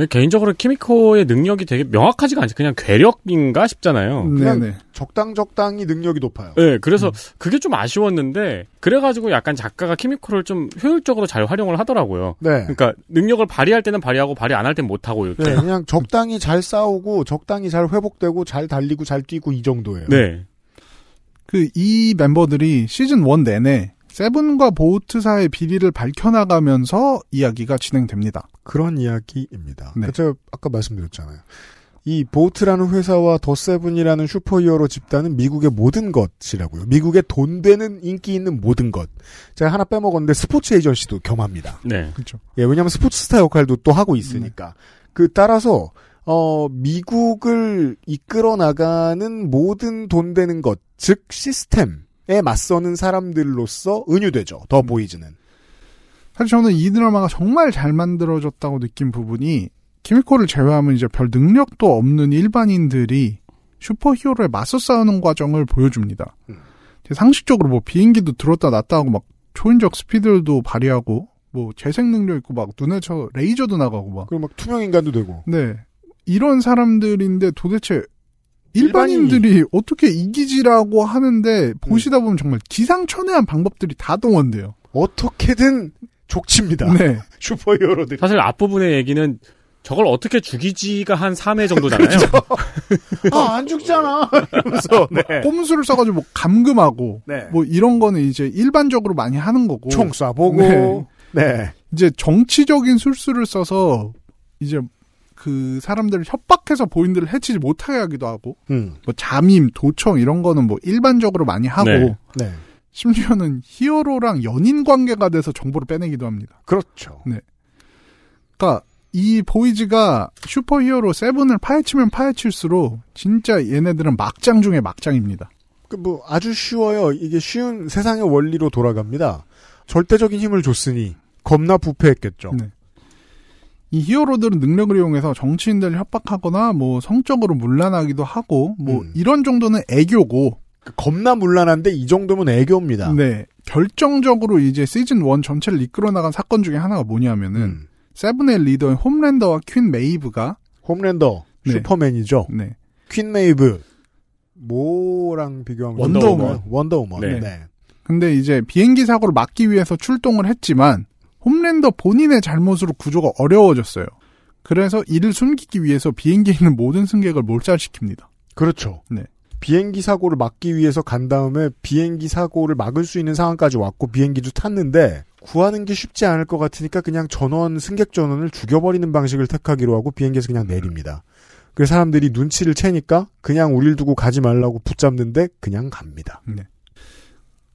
개인적으로 키미코의 능력이 되게 명확하지가 않지 그냥 괴력인가 싶잖아요. 그냥 네네. 적당 적당히 능력이 높아요. 네, 그래서 그게 좀 아쉬웠는데 그래가지고 약간 작가가 키미코를 좀 효율적으로 잘 활용을 하더라고요. 네. 그러니까 능력을 발휘할 때는 발휘하고 발휘 안할땐 못하고 이렇게. 네, 그냥 적당히 잘 싸우고 적당히 잘 회복되고 잘 달리고 잘 뛰고 이 정도예요. 네. 그 이 멤버들이 시즌 1 내내 세븐과 보우트사의 비리를 밝혀나가면서 이야기가 진행됩니다. 그런 이야기입니다. 네. 제가 아까 말씀드렸잖아요. 이 보우트라는 회사와 더 세븐이라는 슈퍼히어로 집단은 미국의 모든 것이라고요. 미국의 돈 되는 인기 있는 모든 것. 제가 하나 빼먹었는데 스포츠 에이전시도 겸합니다. 네. 그렇죠. 예, 왜냐하면 스포츠 스타 역할도 또 하고 있으니까. 그 따라서 어 미국을 이끌어 나가는 모든 돈 되는 것, 즉 시스템 에 맞서는 사람들로서 은유되죠. 더 보이즈는. 사실 저는 이 드라마가 정말 잘 만들어졌다고 느낀 부분이 키미코를 제외하면 이제 별 능력도 없는 일반인들이 슈퍼히어로에 맞서 싸우는 과정을 보여줍니다. 음. 상식적으로 뭐 비행기도 들었다 놨다 하고 막 초인적 스피드도 발휘하고 뭐 재생 능력 있고 막 눈에 저 레이저도 나가고 막 그리고 막 투명 인간도 되고. 네. 이런 사람들인데 도대체 일반인들이 어떻게 이기지라고 하는데 보시다 보면 정말 기상천외한 방법들이 다 동원돼요. 어떻게든 족칩니다. 네. 슈퍼히어로들이. 사실 앞부분의 얘기는 저걸 어떻게 죽이지가 한 3회 정도잖아요. 아, 안 죽잖아. 이러면서, 네. 꼼수를 써가지고 뭐 감금하고 네. 뭐 이런 거는 이제 일반적으로 많이 하는 거고 총 쏴보고. 네. 네. 이제 정치적인 술수를 써서 이제 그 사람들을 협박해서 본인들을 해치지 못하게 하기도 하고 음. 뭐 잠임, 도청 이런 거는 뭐 일반적으로 많이 하고 네. 네. 심지어는 히어로랑 연인 관계가 돼서 정보를 빼내기도 합니다. 그렇죠. 네. 그러니까 이 보이즈가 슈퍼히어로 세븐을 파헤치면 파헤칠수록 진짜 얘네들은 막장 중에 막장입니다. 그 뭐 아주 쉬워요. 이게 쉬운 세상의 원리로 돌아갑니다. 절대적인 힘을 줬으니 겁나 부패했겠죠. 네. 이 히어로들은 능력을 이용해서 정치인들을 협박하거나 뭐 성적으로 문란하기도 하고 뭐 이런 정도는 애교고 겁나 문란한데 이 정도면 애교입니다. 네. 결정적으로 이제 시즌 1 전체를 이끌어 나간 사건 중에 하나가 뭐냐면은 음. 세븐의 리더인 홈랜더와 퀸 메이브가 홈랜더 네. 슈퍼맨이죠. 네. 퀸 메이브 뭐랑 비교하면 원더우먼. 원더우먼. 네. 네. 근데 이제 비행기 사고를 막기 위해서 출동을 했지만 홈랜더 본인의 잘못으로 구조가 어려워졌어요. 그래서 이를 숨기기 위해서 비행기에 있는 모든 승객을 몰살시킵니다. 그렇죠. 네. 비행기 사고를 막기 위해서 간 다음에 비행기 사고를 막을 수 있는 상황까지 왔고 비행기도 탔는데 구하는 게 쉽지 않을 것 같으니까 그냥 전원 승객 전원을 죽여버리는 방식을 택하기로 하고 비행기에서 그냥 내립니다. 그래서 사람들이 눈치를 채니까 그냥 우릴 두고 가지 말라고 붙잡는데 그냥 갑니다. 네.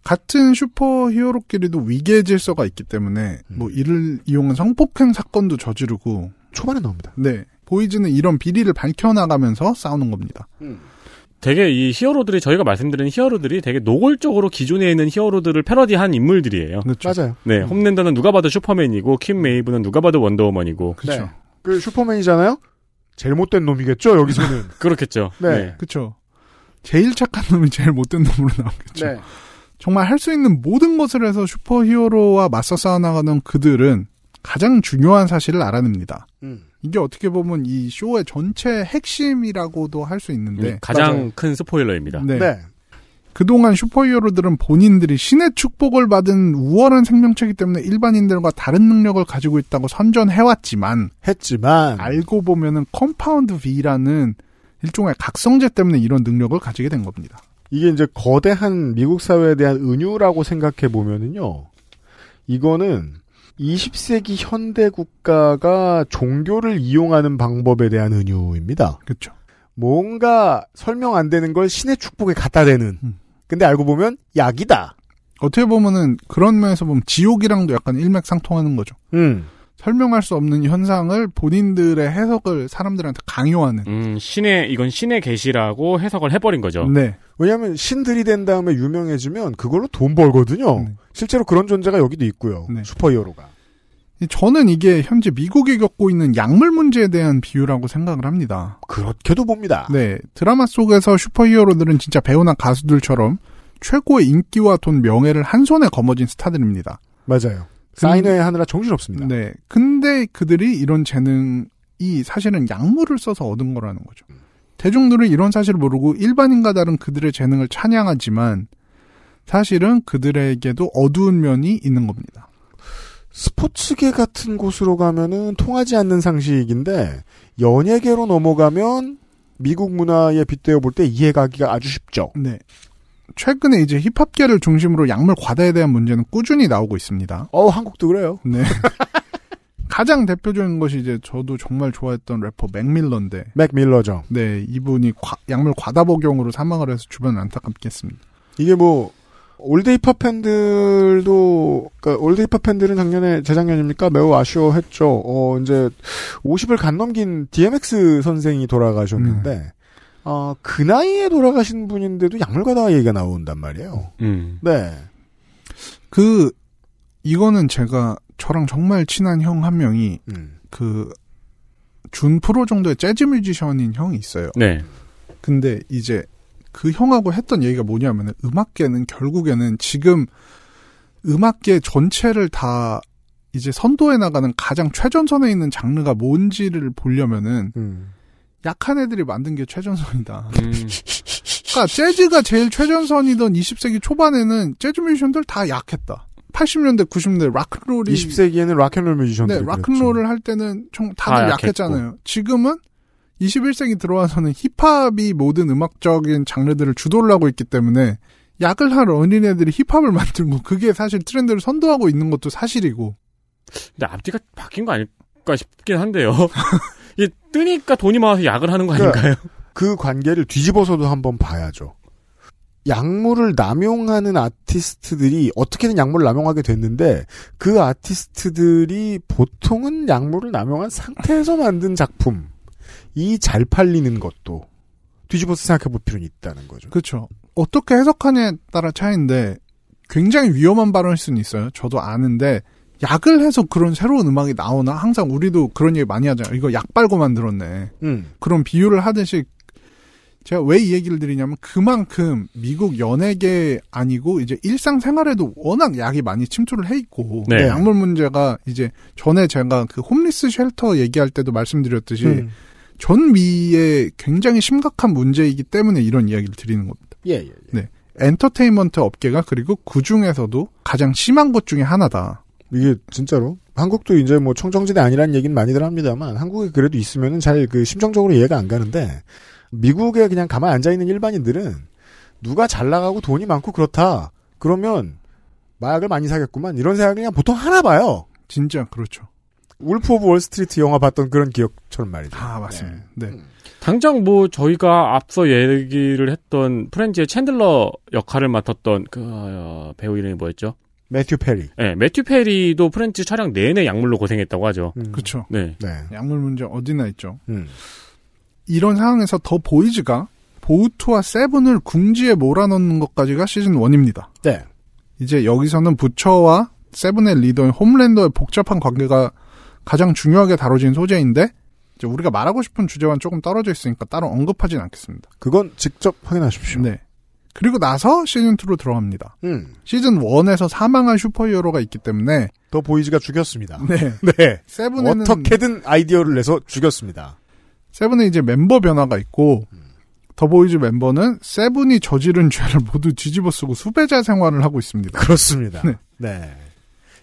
같은 슈퍼 히어로끼리도 위계 질서가 있기 때문에 음. 뭐 이를 이용한 성폭행 사건도 저지르고 초반에 나옵니다. 네. 보이즈는 이런 비리를 밝혀나가면서 싸우는 겁니다. 되게 이 히어로들이 저희가 말씀드린 히어로들이 되게 노골적으로 기존에 있는 히어로들을 패러디한 인물들이에요. 맞아요. 네, 홈랜더는 누가 봐도 슈퍼맨이고 퀸 메이브는 누가 봐도 원더우먼이고. 네. 그 슈퍼맨이잖아요? 제일 못된 놈이겠죠, 여기서는. 그렇겠죠. 네. 그렇죠. 제일 착한 놈이 제일 못된 놈으로 나오겠죠. 네. 정말 할 수 있는 모든 것을 해서 슈퍼히어로와 맞서 싸워나가는 그들은 가장 중요한 사실을 알아냅니다. 음. 이게 어떻게 보면 이 쇼의 전체 핵심이라고도 할 수 있는데 음, 가장 큰 스포일러입니다. 네. 그동안 슈퍼히어로들은 본인들이 신의 축복을 받은 우월한 생명체이기 때문에 일반인들과 다른 능력을 가지고 있다고 선전해왔지만 했지만 알고 보면은 Compound V라는 일종의 각성제 때문에 이런 능력을 가지게 된 겁니다. 이게 이제 거대한 미국 사회에 대한 은유라고 생각해 보면은요. 이거는 20세기 현대 국가가 종교를 이용하는 방법에 대한 은유입니다. 그렇죠. 뭔가 설명 안 되는 걸 신의 축복에 갖다 대는. 근데 알고 보면 약이다. 어떻게 보면은 그런 면에서 보면 지옥이랑도 약간 일맥상통하는 거죠. 음. 설명할 수 없는 현상을 본인들의 해석을 사람들한테 강요하는. 음, 신의 이건 신의 계시라고 해석을 해버린 거죠. 네. 왜냐하면 신들이 된 다음에 유명해지면 그걸로 돈 벌거든요. 네. 실제로 그런 존재가 여기도 있고요. 슈퍼히어로가. 저는 이게 현재 미국이 겪고 있는 약물 문제에 대한 비유라고 생각을 합니다. 그렇게도 봅니다. 네. 드라마 속에서 슈퍼히어로들은 진짜 배우나 가수들처럼 최고의 인기와 돈, 명예를 한 손에 거머쥔 스타들입니다. 맞아요. 사인회 하느라 정신없습니다. 네. 근데 그들이 이런 재능이 사실은 약물을 써서 얻은 거라는 거죠. 대중들은 이런 사실을 모르고 일반인과 다른 그들의 재능을 찬양하지만 사실은 그들에게도 어두운 면이 있는 겁니다. 스포츠계 같은 곳으로 가면은 통하지 않는 상식인데 연예계로 넘어가면 미국 문화에 빗대어 볼 때 이해가기가 아주 쉽죠. 네. 최근에 이제 힙합계를 중심으로 약물 과다에 대한 문제는 꾸준히 나오고 있습니다. 어, 한국도 그래요. 네. 가장 대표적인 것이 이제 저도 정말 좋아했던 래퍼 맥 밀러인데. 맥 밀러죠. 네, 이분이 과- 약물 과다 복용으로 사망을 해서 주변을 안타깝게 했습니다. 이게 뭐 old 힙합 팬들도 그러니까 old 힙합 팬들은 작년에 재작년입니까 매우 아쉬워했죠. 어 이제 50을 간 넘긴 DMX 선생이 돌아가셨는데 어, 그 나이에 돌아가신 분인데도 약물 과다 얘기가 나온단 말이에요. 음. 네. 그 이거는 제가 저랑 정말 친한 형 한 명이 음. 그 준 프로 정도의 재즈 뮤지션인 형이 있어요. 네. 근데 이제 그 형하고 했던 얘기가 뭐냐면은 음악계는 결국에는 지금 음악계 전체를 다 이제 선도해 나가는 가장 최전선에 있는 장르가 뭔지를 보려면은 음. 약한 애들이 만든 게 최전선이다. 그러니까 재즈가 제일 최전선이던 20세기 초반에는 재즈 뮤지션들 다 약했다. 80년대, 90년대 락앤롤이 20세기에는 락앤롤 뮤지션들이 네, 락앤롤을 할 때는 좀 다들 다 약했잖아요. 지금은 21세기 들어와서는 힙합이 모든 음악적인 장르들을 주도를 하고 있기 때문에 약을 할 어린애들이 힙합을 만들고 그게 사실 트렌드를 선도하고 있는 것도 사실이고 근데 앞뒤가 바뀐 거 아닐까 싶긴 한데요. 이게 뜨니까 돈이 많아서 약을 하는 거 아닌가요? 그 관계를 뒤집어서도 한번 봐야죠. 약물을 남용하는 아티스트들이 어떻게든 약물을 남용하게 됐는데 그 아티스트들이 보통은 약물을 남용한 상태에서 만든 작품이 잘 팔리는 것도 뒤집어서 생각해 볼 필요는 있다는 거죠. 그렇죠. 어떻게 해석하냐에 따라 차이인데 굉장히 위험한 발언일 수는 있어요. 저도 아는데 약을 해서 그런 새로운 음악이 나오나 항상 우리도 그런 얘기 많이 하잖아요. 이거 약 빨고 만들었네. 음. 그런 비유를 하듯이 제가 왜 이 얘기를 드리냐면 그만큼 미국 연예계 아니고 이제 일상생활에도 워낙 약이 많이 침투를 해 있고 네. 약물 문제가 이제 전에 제가 그 홈리스 쉘터 얘기할 때도 말씀드렸듯이 음. 전 미의 굉장히 심각한 문제이기 때문에 이런 이야기를 드리는 겁니다. 예, 예. 네. 엔터테인먼트 업계가 그리고 그 중에서도 가장 심한 것 중에 하나다. 이게 진짜로 한국도 이제 뭐 청정지대 아니라는 얘기는 많이들 합니다만 한국에 그래도 있으면은 잘 그 심정적으로 이해가 안 가는데 미국에 그냥 가만히 앉아 있는 일반인들은 누가 잘 나가고 돈이 많고 그렇다 그러면 마약을 많이 사겠구만 이런 생각을 그냥 보통 하나 봐요. 진짜 그렇죠. 울프 오브 월스트리트 영화 봤던 그런 기억처럼 말이죠. 아 맞습니다. 네. 당장 뭐 저희가 앞서 얘기를 했던 프렌즈의 챈들러 역할을 맡았던 그 어, 배우 이름이 뭐였죠? 매튜 페리. 네, 매튜 페리도 프렌즈 촬영 내내 약물로 고생했다고 하죠. 그렇죠. 네. 약물 문제 어디나 있죠. 음. 이런 상황에서 더 보이즈가 보우트와 세븐을 궁지에 몰아넣는 것까지가 시즌 1입니다. 네. 이제 여기서는 부처와 세븐의 리더인 홈랜더의 복잡한 관계가 가장 중요하게 다뤄진 소재인데 이제 우리가 말하고 싶은 주제와는 조금 떨어져 있으니까 따로 언급하진 않겠습니다. 그건 직접 확인하십시오. 네. 그리고 나서 시즌 2로 들어갑니다. 음. 시즌 1에서 사망한 슈퍼히어로가 있기 때문에 더 보이즈가 죽였습니다. 네. 네. 세븐에는 어떻게든 아이디어를 내서 죽였습니다. 세븐에 이제 멤버 변화가 있고 더보이즈 멤버는 세븐이 저지른 죄를 모두 뒤집어 쓰고 수배자 생활을 하고 있습니다. 그렇습니다. 네. 네.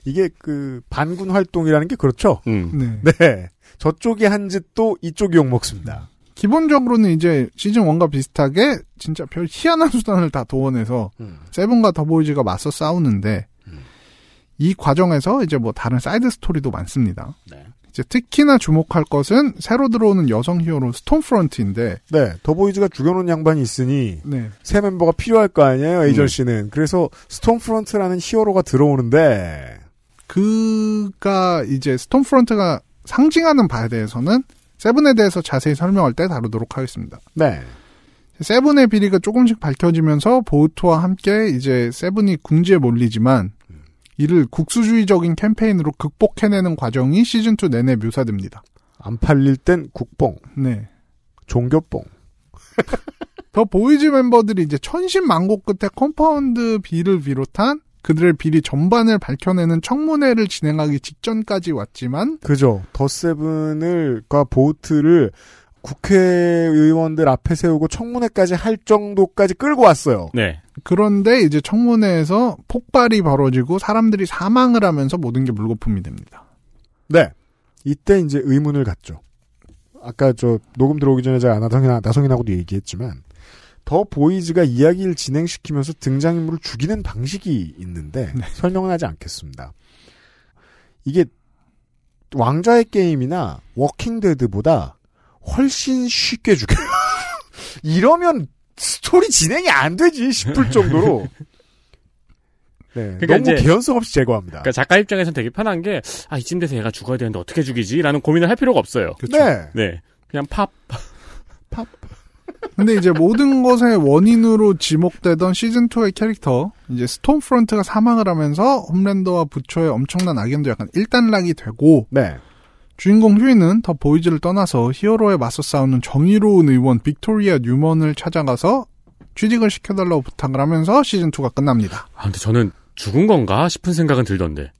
이게 그 반군 활동이라는 게 그렇죠. 네. 네. 저쪽이 한 짓도 이쪽이 욕 먹습니다. 기본적으로는 이제 시즌 1과 비슷하게 진짜 별 희한한 수단을 다 동원해서 세븐과 더보이즈가 맞서 싸우는데 이 과정에서 이제 뭐 다른 side story도 많습니다. 이제 특히나 주목할 것은 새로 들어오는 여성 히어로 스톰프런트인데 네. 더보이즈가 죽여놓은 양반이 있으니 네. 새 멤버가 필요할 거 아니에요, 음. 에이전시는. 그래서 스톰프런트라는 히어로가 들어오는데 그가 이제 스톰프런트가 상징하는 바에 대해서는 세븐에 대해서 자세히 설명할 때 다루도록 하겠습니다. 네. 세븐의 비리가 조금씩 밝혀지면서 보우트와 함께 이제 세븐이 궁지에 몰리지만 이를 국수주의적인 캠페인으로 극복해내는 과정이 시즌2 내내 묘사됩니다. 안 팔릴 땐 국뽕, 네. 종교뽕. 더 보이즈 멤버들이 이제 천신만고 끝에 Compound V를 비롯한 그들의 비리 전반을 밝혀내는 청문회를 진행하기 직전까지 왔지만 그죠. 더 세븐을, 과 보트를 국회의원들 앞에 세우고 청문회까지 할 정도까지 끌고 왔어요. 네. 그런데 이제 청문회에서 폭발이 벌어지고 사람들이 사망을 하면서 모든 게 물거품이 됩니다. 네. 이때 이제 의문을 갖죠. 아까 저 녹음 들어오기 전에 제가 나성이나, 나성인하고도 얘기했지만 더 보이즈가 이야기를 진행시키면서 등장인물을 죽이는 방식이 있는데 설명은 하지 않겠습니다. 이게 왕좌의 게임이나 워킹데드보다 훨씬 쉽게 죽여요. 이러면 스토리 진행이 안 되지 싶을 정도로 네, 그러니까 너무 이제- 개연성 없이 제거합니다. 그러니까 작가 입장에서는 되게 편한 게, 아, 이쯤 돼서 얘가 죽어야 되는데 어떻게 죽이지? 라는 고민을 할 필요가 없어요. 네. 네. 그냥 팝. 근데 이제 모든 것의 원인으로 지목되던 시즌 2의 캐릭터, 이제 스톰프런트가 사망을 하면서 홈랜더와 부처의 엄청난 악연도 약간 일단락이 되고, 네. 주인공 휴이는 더 보이즈를 떠나서 히어로에 맞서 싸우는 정의로운 의원 빅토리아 뉴먼을 찾아가서 취직을 시켜달라고 부탁을 하면서 시즌 2가 끝납니다. 아, 근데 저는 죽은 건가 싶은 생각은 들던데.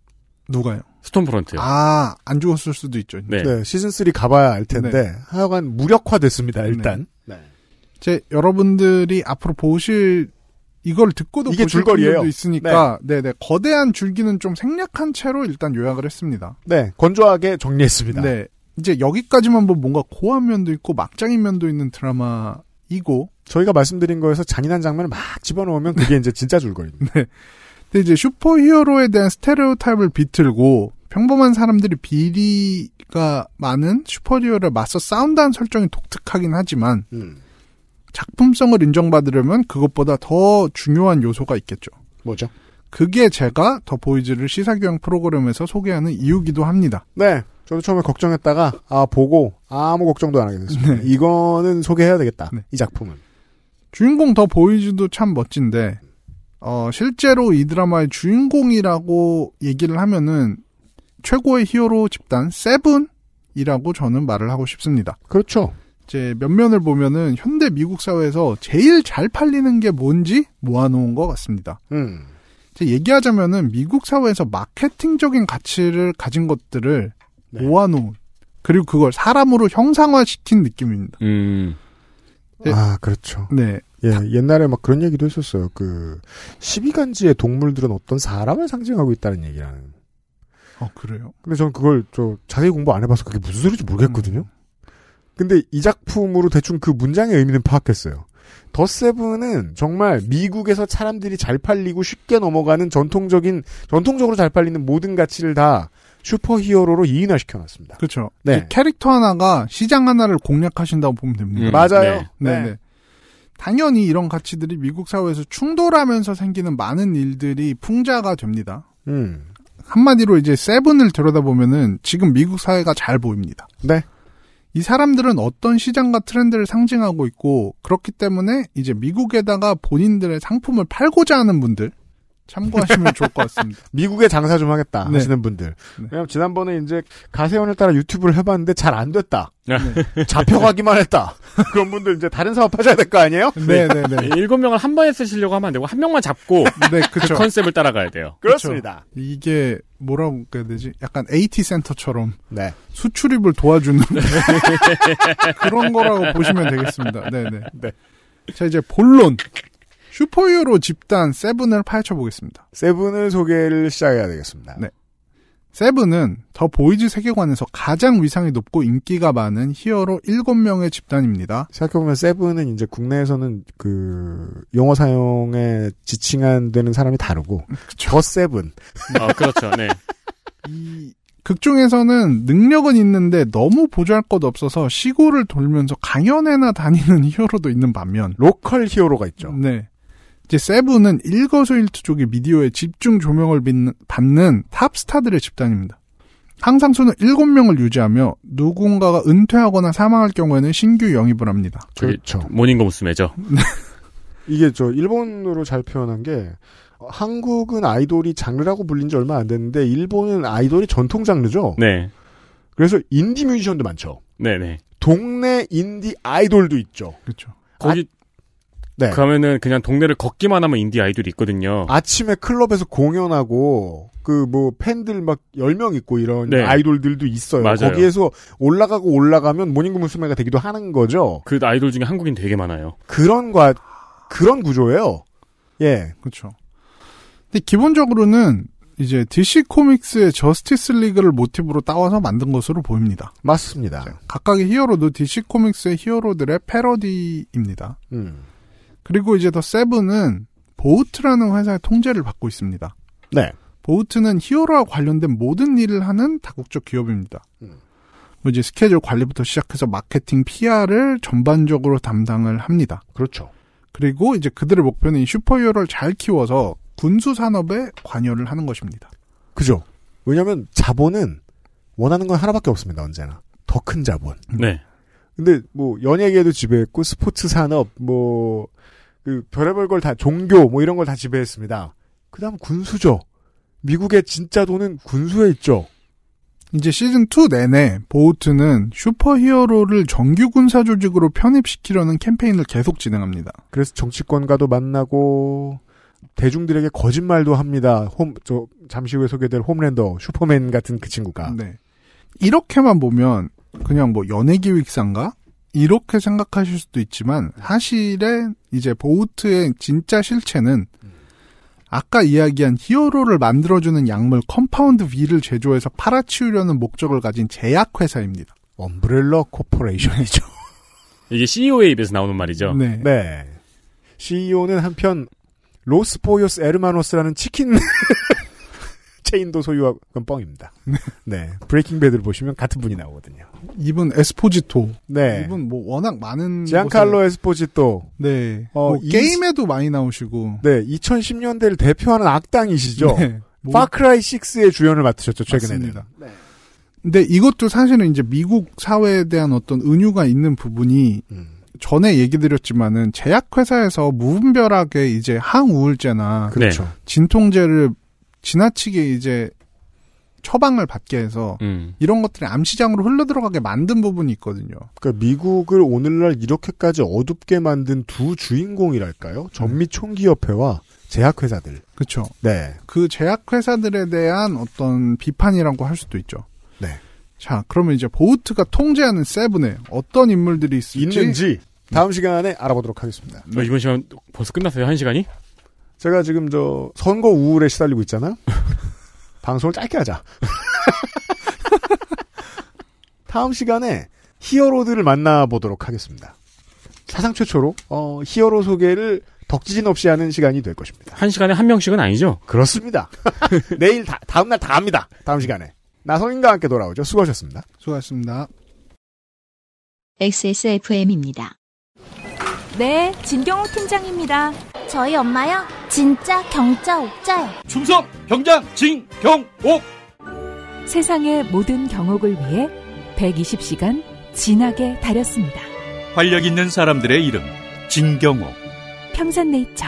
누가요? 스톰프런트요. 아, 안 죽었을 수도 있죠. 네. 네, 시즌 3 가봐야 알 텐데 네. 하여간 무력화됐습니다. 일단 제 여러분들이 앞으로 보실 이걸 듣고도 이게 보실 줄거리예요. 있으니까 네 네 거대한 줄기는 좀 생략한 채로 일단 요약을 했습니다. 네 건조하게 정리했습니다. 네 이제 여기까지만 보면 뭔가 고한 면도 있고 막장인 면도 있는 드라마이고 저희가 말씀드린 거에서 잔인한 장면을 막 집어넣으면 그게 이제 진짜 줄거리입니다. 네. 근데 이제 슈퍼히어로에 대한 스테레오타입을 비틀고 평범한 사람들이 비리가 많은 슈퍼히어로를 맞서 싸운다는 설정이 독특하긴 하지만 음. 작품성을 인정받으려면 그것보다 더 중요한 요소가 있겠죠. 뭐죠? 그게 제가 더 보이즈를 시사교양 프로그램에서 소개하는 이유기도 합니다. 네. 저도 처음에 걱정했다가 아 보고 아무 걱정도 안 하게 됐습니다. 이거는 소개해야 되겠다. 이 작품은. 주인공 더 보이즈도 참 멋진데 어, 실제로 이 드라마의 주인공이라고 얘기를 하면은 최고의 히어로 집단 세븐이라고 저는 말을 하고 싶습니다. 그렇죠. 이제 면면을 보면은 현대 미국 사회에서 제일 잘 팔리는 게 뭔지 모아놓은 것 같습니다. 음. 이제 얘기하자면은 미국 사회에서 마케팅적인 가치를 가진 것들을 모아놓은 그리고 그걸 사람으로 형상화시킨 느낌입니다. 음. 아, 그렇죠. 네. 예, 옛날에 막 그런 얘기도 했었어요. 그, 12간지의 동물들은 어떤 사람을 상징하고 있다는 얘기라는. 어, 그래요? 근데 저는 그걸 저 자세히 공부 안 해봐서 그게 무슨 소리인지 모르겠거든요. 근데 이 작품으로 대충 그 문장의 의미는 파악했어요. 더 세븐은 정말 미국에서 사람들이 잘 팔리고 쉽게 넘어가는 전통적인, 전통적으로 잘 팔리는 모든 가치를 다 슈퍼 히어로로 이인화시켜 놨습니다. 그렇죠. 네. 이 캐릭터 하나가 시장 하나를 공략하신다고 보면 됩니다. 음, 맞아요. 네. 네. 네. 당연히 이런 가치들이 미국 사회에서 충돌하면서 생기는 많은 일들이 풍자가 됩니다. 음. 한마디로 이제 세븐을 들여다보면은 지금 미국 사회가 잘 보입니다. 네. 이 사람들은 어떤 시장과 트렌드를 상징하고 있고 그렇기 때문에 이제 미국에다가 본인들의 상품을 팔고자 하는 분들 참고하시면 좋을 것 같습니다. 미국에 장사 좀 하겠다 네. 하시는 분들. 왜냐면 지난번에 이제 가세연을 따라 유튜브를 해봤는데 잘 안 됐다. 네. 잡혀가기만 했다. 그런 분들 이제 다른 사업 하셔야 될 거 아니에요? 네, 네, 네. 일곱 명을 한 번에 쓰시려고 하면 안 되고 한 명만 잡고 네, 그 그쵸. 컨셉을 따라가야 돼요. 그렇습니다. 이게 뭐라고 해야 되지? 약간 aT 센터처럼 네. 수출입을 도와주는 그런 거라고 보시면 되겠습니다. 네, 네. 네. 자 이제 본론 슈퍼히어로 집단 세븐을 파헤쳐 보겠습니다. 세븐을 소개를 시작해야 되겠습니다. 네. 세븐은 더 보이즈 세계관에서 가장 위상이 높고 인기가 많은 히어로 7명의 집단입니다. 생각해보면 세븐은 이제 국내에서는 그 용어 사용에 지칭한 되는 사람이 다르고 The Seven. 어, 그렇죠. 네. 극 중에서는 능력은 있는데 너무 보조할 것 없어서 시골을 돌면서 강연회나 다니는 히어로도 있는 반면 로컬 히어로가 있죠. 네. 이제 세븐은 일거수일투족이 미디어에 집중 조명을 받는 탑스타들의 집단입니다. 항상 수는 7명을 유지하며 누군가가 은퇴하거나 사망할 경우에는 신규 영입을 합니다. 그렇죠. 모닝구 무스메죠. 이게 저 일본으로 잘 표현한 게 어, 한국은 아이돌이 장르라고 불린 지 얼마 안 됐는데 일본은 아이돌이 전통 장르죠. 네. 그래서 인디 뮤지션도 많죠. 네네. 동네 인디 아이돌도 있죠. 그렇죠. 거기 네. 그러면은 그냥 동네를 걷기만 하면 인디 아이돌이 있거든요. 아침에 클럽에서 공연하고 그 뭐 팬들 막 10명 있고 이런 네. 아이돌들도 있어요. 맞아요. 거기에서 올라가고 올라가면 모닝구 무스메가 되기도 하는 거죠. 그 아이돌 중에 한국인 되게 많아요. 그런 과 그런 구조예요. 예. 그렇죠. 근데 기본적으로는 이제 DC 코믹스의 저스티스 리그를 모티브로 따와서 만든 것으로 보입니다. 맞습니다. 각각의 히어로도 DC 코믹스의 히어로들의 패러디입니다. 음. 그리고 이제 더 세븐은 보우트라는 회사의 통제를 받고 있습니다. 네. 보우트는 히어로와 관련된 모든 일을 하는 다국적 기업입니다. 뭐 이제 스케줄 관리부터 시작해서 마케팅, PR을 전반적으로 담당을 합니다. 그렇죠. 그리고 이제 그들의 목표는 이 슈퍼히어로를 잘 키워서 군수 산업에 관여를 하는 것입니다. 그죠. 왜냐면 자본은 원하는 건 하나밖에 없습니다. 언제나. 더 큰 자본. 네. 근데 뭐 연예계도 지배했고 스포츠 산업 뭐 그 별의별 걸 다 종교 뭐 이런 걸 다 지배했습니다. 그다음 군수죠. 미국의 진짜 돈은 군수에 있죠. 이제 시즌 2 내내 보우트는 슈퍼히어로를 정규 군사 조직으로 편입시키려는 캠페인을 계속 진행합니다. 그래서 정치권과도 만나고 대중들에게 거짓말도 합니다. 홈 저 잠시 후에 소개될 홈랜더 슈퍼맨 같은 그 친구가. 네. 이렇게만 보면 그냥 뭐 연예 기획사인가 이렇게 생각하실 수도 있지만 사실에 이제 보우트의 진짜 실체는 아까 이야기한 히어로를 만들어주는 약물 컴파운드 V를 제조해서 팔아치우려는 목적을 가진 제약회사입니다. Umbrella Corporation이죠. 이게 CEO의 입에서 나오는 말이죠. 네. 네. CEO는 한편 Los Pollos Hermanos라는 치킨 체인도 소유하고 그건 뻥입니다. 네. Breaking Bad를 보시면 같은 분이 나오거든요. 이분 에스포지토. 네. 이분 뭐 워낙 많은 지안칼로 곳에- 에스포지토. 네. 어, 뭐 이- 게임에도 많이 나오시고. 네, 2010년대를 대표하는 악당이시죠. 네. 뭐- 파크라이 6의 주연을 맡으셨죠, 최근에는. 맞습니다. 근데 이것도 사실은 이제 미국 사회에 대한 어떤 은유가 있는 부분이 음. 전에 얘기 드렸지만은 제약회사에서 무분별하게 이제 항우울제나 그렇죠. 진통제를 지나치게 이제 처방을 받게 해서 음. 이런 것들이 암시장으로 흘러들어가게 만든 부분이 있거든요. 그러니까 미국을 오늘날 이렇게까지 어둡게 만든 두 주인공이랄까요? 전미 총기협회와 제약회사들. 그렇죠. 네. 그 제약회사들에 대한 어떤 비판이라고 할 수도 있죠. 네. 자, 그러면 이제 보우트가 통제하는 세븐에 어떤 인물들이 있을지 있는지 다음 시간에 알아보도록 하겠습니다. 어, 이번 시간 벌써 끝났어요, 한 시간이? 제가 지금 저 선거 우울에 시달리고 있잖아요. 방송을 짧게 하자. 다음 시간에 히어로들을 만나보도록 하겠습니다. 사상 최초로 어, 히어로 소개를 덕지진 없이 하는 시간이 될 것입니다. 한 시간에 한 명씩은 아니죠? 그렇습니다. 내일 다, 다음 날 다 합니다. 다음 시간에 나성인과 함께 돌아오죠. 수고하셨습니다. 수고하셨습니다. XSFM입니다. 네, 진경호 팀장입니다. 저희 엄마요? 진짜 경자 옥자요. 충성 경장 진경옥 세상의 모든 경옥을 위해 120시간 진하게 다렸습니다. 활력 있는 사람들의 이름 진경옥 평산네이처.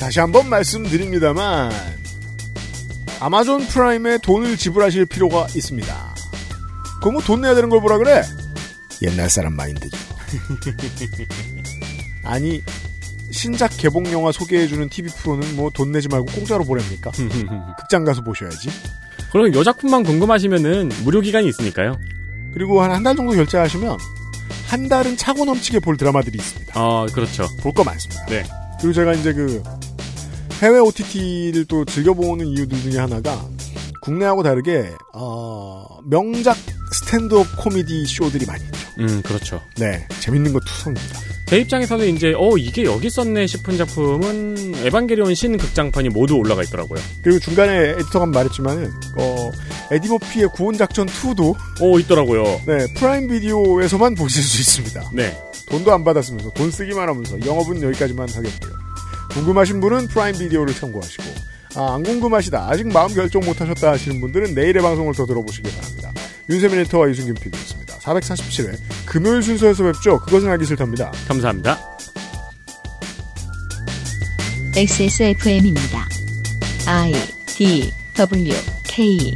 다시 한번 말씀드립니다만 Amazon Prime에 돈을 지불하실 필요가 있습니다. 그거 뭐 돈 내야 되는 걸 보라 그래? 옛날 사람 마인드죠. 아니 신작 개봉 영화 소개해주는 TV 프로는 뭐 돈 내지 말고 공짜로 보랍니까? 극장 가서 보셔야지. 그럼 요 작품만 궁금하시면은 무료 기간이 있으니까요. 그리고 한 한 달 정도 결제하시면 한 달은 차고 넘치게 볼 드라마들이 있습니다. 아, 그렇죠. 볼 거 많습니다. 네. 그리고 제가 이제 그 해외 OTT를 또 즐겨보는 이유들 중에 하나가 국내하고 다르게 어, 명작 스탠드업 코미디 쇼들이 많이 있죠. 음, 그렇죠. 네, 재밌는 거 투성입니다. 제 입장에서는 이제 어 이게 여기 있었네 싶은 작품은 에반게리온 신 극장판이 모두 올라가 있더라고요. 그리고 중간에 에디터가 말했지만은 어, 에디머피의 구혼 작전 2도 오 있더라고요. 네 Prime Video에서만 보실 수 있습니다. 네. 돈도 안 받았으면서 돈 쓰기만 하면서 영업은 여기까지만 하겠고요. 궁금하신 분은 Prime Video를 참고하시고 아, 안 궁금하시다 아직 마음 결정 못 하셨다 하시는 분들은 내일의 방송을 더 들어보시기 바랍니다. 윤세민 에터와 유승균 PD였습니다. 447회 금요일 순서에서 뵙죠. 그것은 알기 싫답니다. 감사합니다. XSFM입니다. I D W K